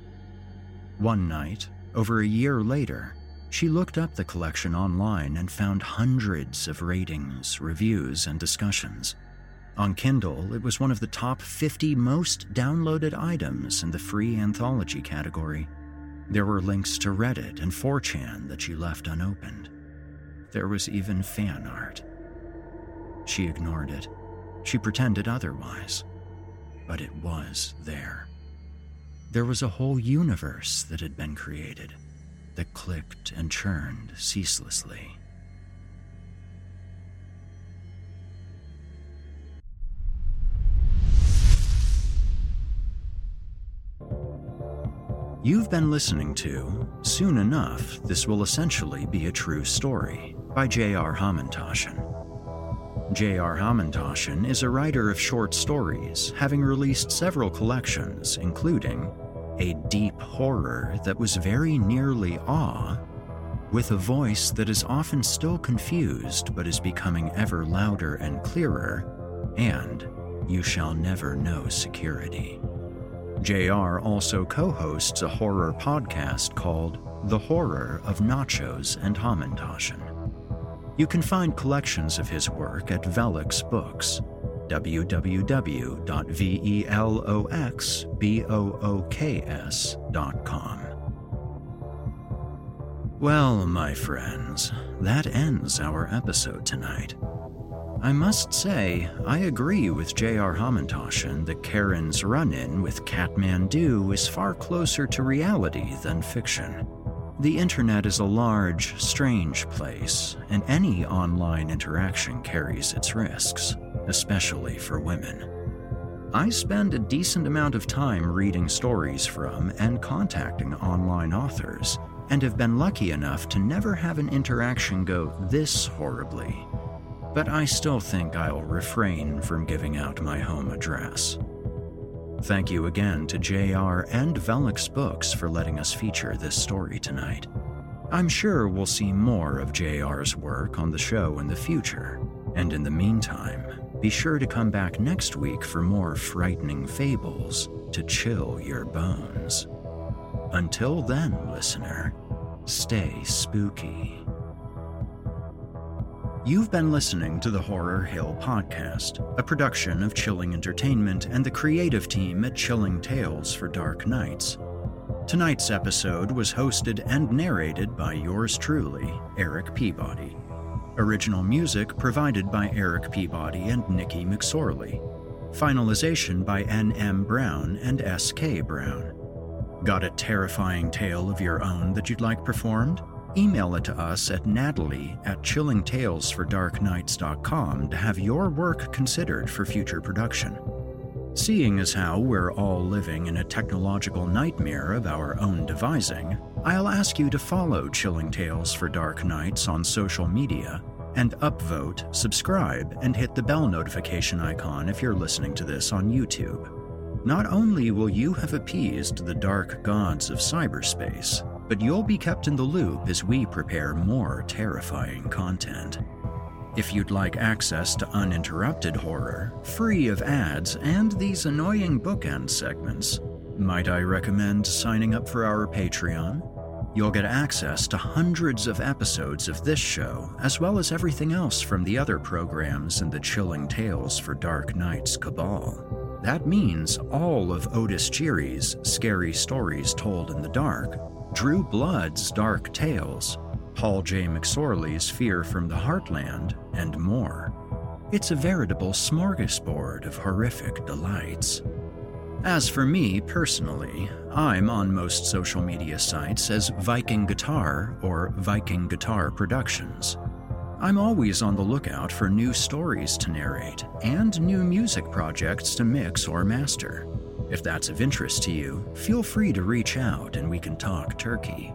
E: One night, over a year later, she looked up the collection online and found hundreds of ratings, reviews, and discussions. On Kindle, it was one of the top 50 most downloaded items in the free anthology category. There were links to Reddit and 4chan that she left unopened. There was even fan art. She ignored it. She pretended otherwise. But it was there. There was a whole universe that had been created that clicked and churned ceaselessly. You've been listening to Soon Enough, This Will Essentially Be a True Story by J.R. Hamantaschen. J.R. Hamantaschen is a writer of short stories, having released several collections, including a deep horror that was very nearly awe, with a voice that is often still confused but is becoming ever louder and clearer, and You Shall Never Know Security. JR also co hosts a horror podcast called The Horror of Nachos and Hamantaschen. You can find collections of his work at Velox Books, www.veloxbooks.com. Well, my friends, that ends our episode tonight. I must say, I agree with J.R. Hamantaschen that Karen's run in with Kathmandu is far closer to reality than fiction. The internet is a large, strange place, and any online interaction carries its risks, especially for women. I spend a decent amount of time reading stories from and contacting online authors, and have been lucky enough to never have an interaction go this horribly but I still think I'll refrain from giving out my home address. Thank you again to JR and Velox Books for letting us feature this story tonight. I'm sure we'll see more of JR's work on the show in the future, and in the meantime, be sure to come back next week for more frightening fables to chill your bones. Until then, listener, stay spooky. You've been listening to the Horror Hill Podcast, a production of Chilling Entertainment and the creative team at Chilling Tales for Dark Nights. Tonight's episode was hosted and narrated by yours truly, Eric Peabody. Original music provided by Eric Peabody and Nikki McSorley. Finalization by N.M. Brown and S.K. Brown. Got a terrifying tale of your own that you'd like performed? email it to us at natalie at chillingtalesfordarknights.com to have your work considered for future production. Seeing as how we're all living in a technological nightmare of our own devising, I'll ask you to follow Chilling Tales for Dark Nights on social media and upvote, subscribe, and hit the bell notification icon if you're listening to this on YouTube. Not only will you have appeased the dark gods of cyberspace, but you'll be kept in the loop as we prepare more terrifying content. If you'd like access to uninterrupted horror, free of ads, and these annoying bookend segments, might I recommend signing up for our Patreon? You'll get access to hundreds of episodes of this show, as well as everything else from the other programs in the Chilling Tales for Dark Nights cabal. That means all of Otis Jiry's Scary Stories Told in the Dark Drew Blood's Dark Tales, Paul J. McSorley's Fear from the Heartland, and more. It's a veritable smorgasbord of horrific delights. As for me personally, I'm on most social media sites as Viking Guitar or Viking Guitar Productions. I'm always on the lookout for new stories to narrate and new music projects to mix or master. If that's of interest to you, feel free to reach out and we can talk turkey.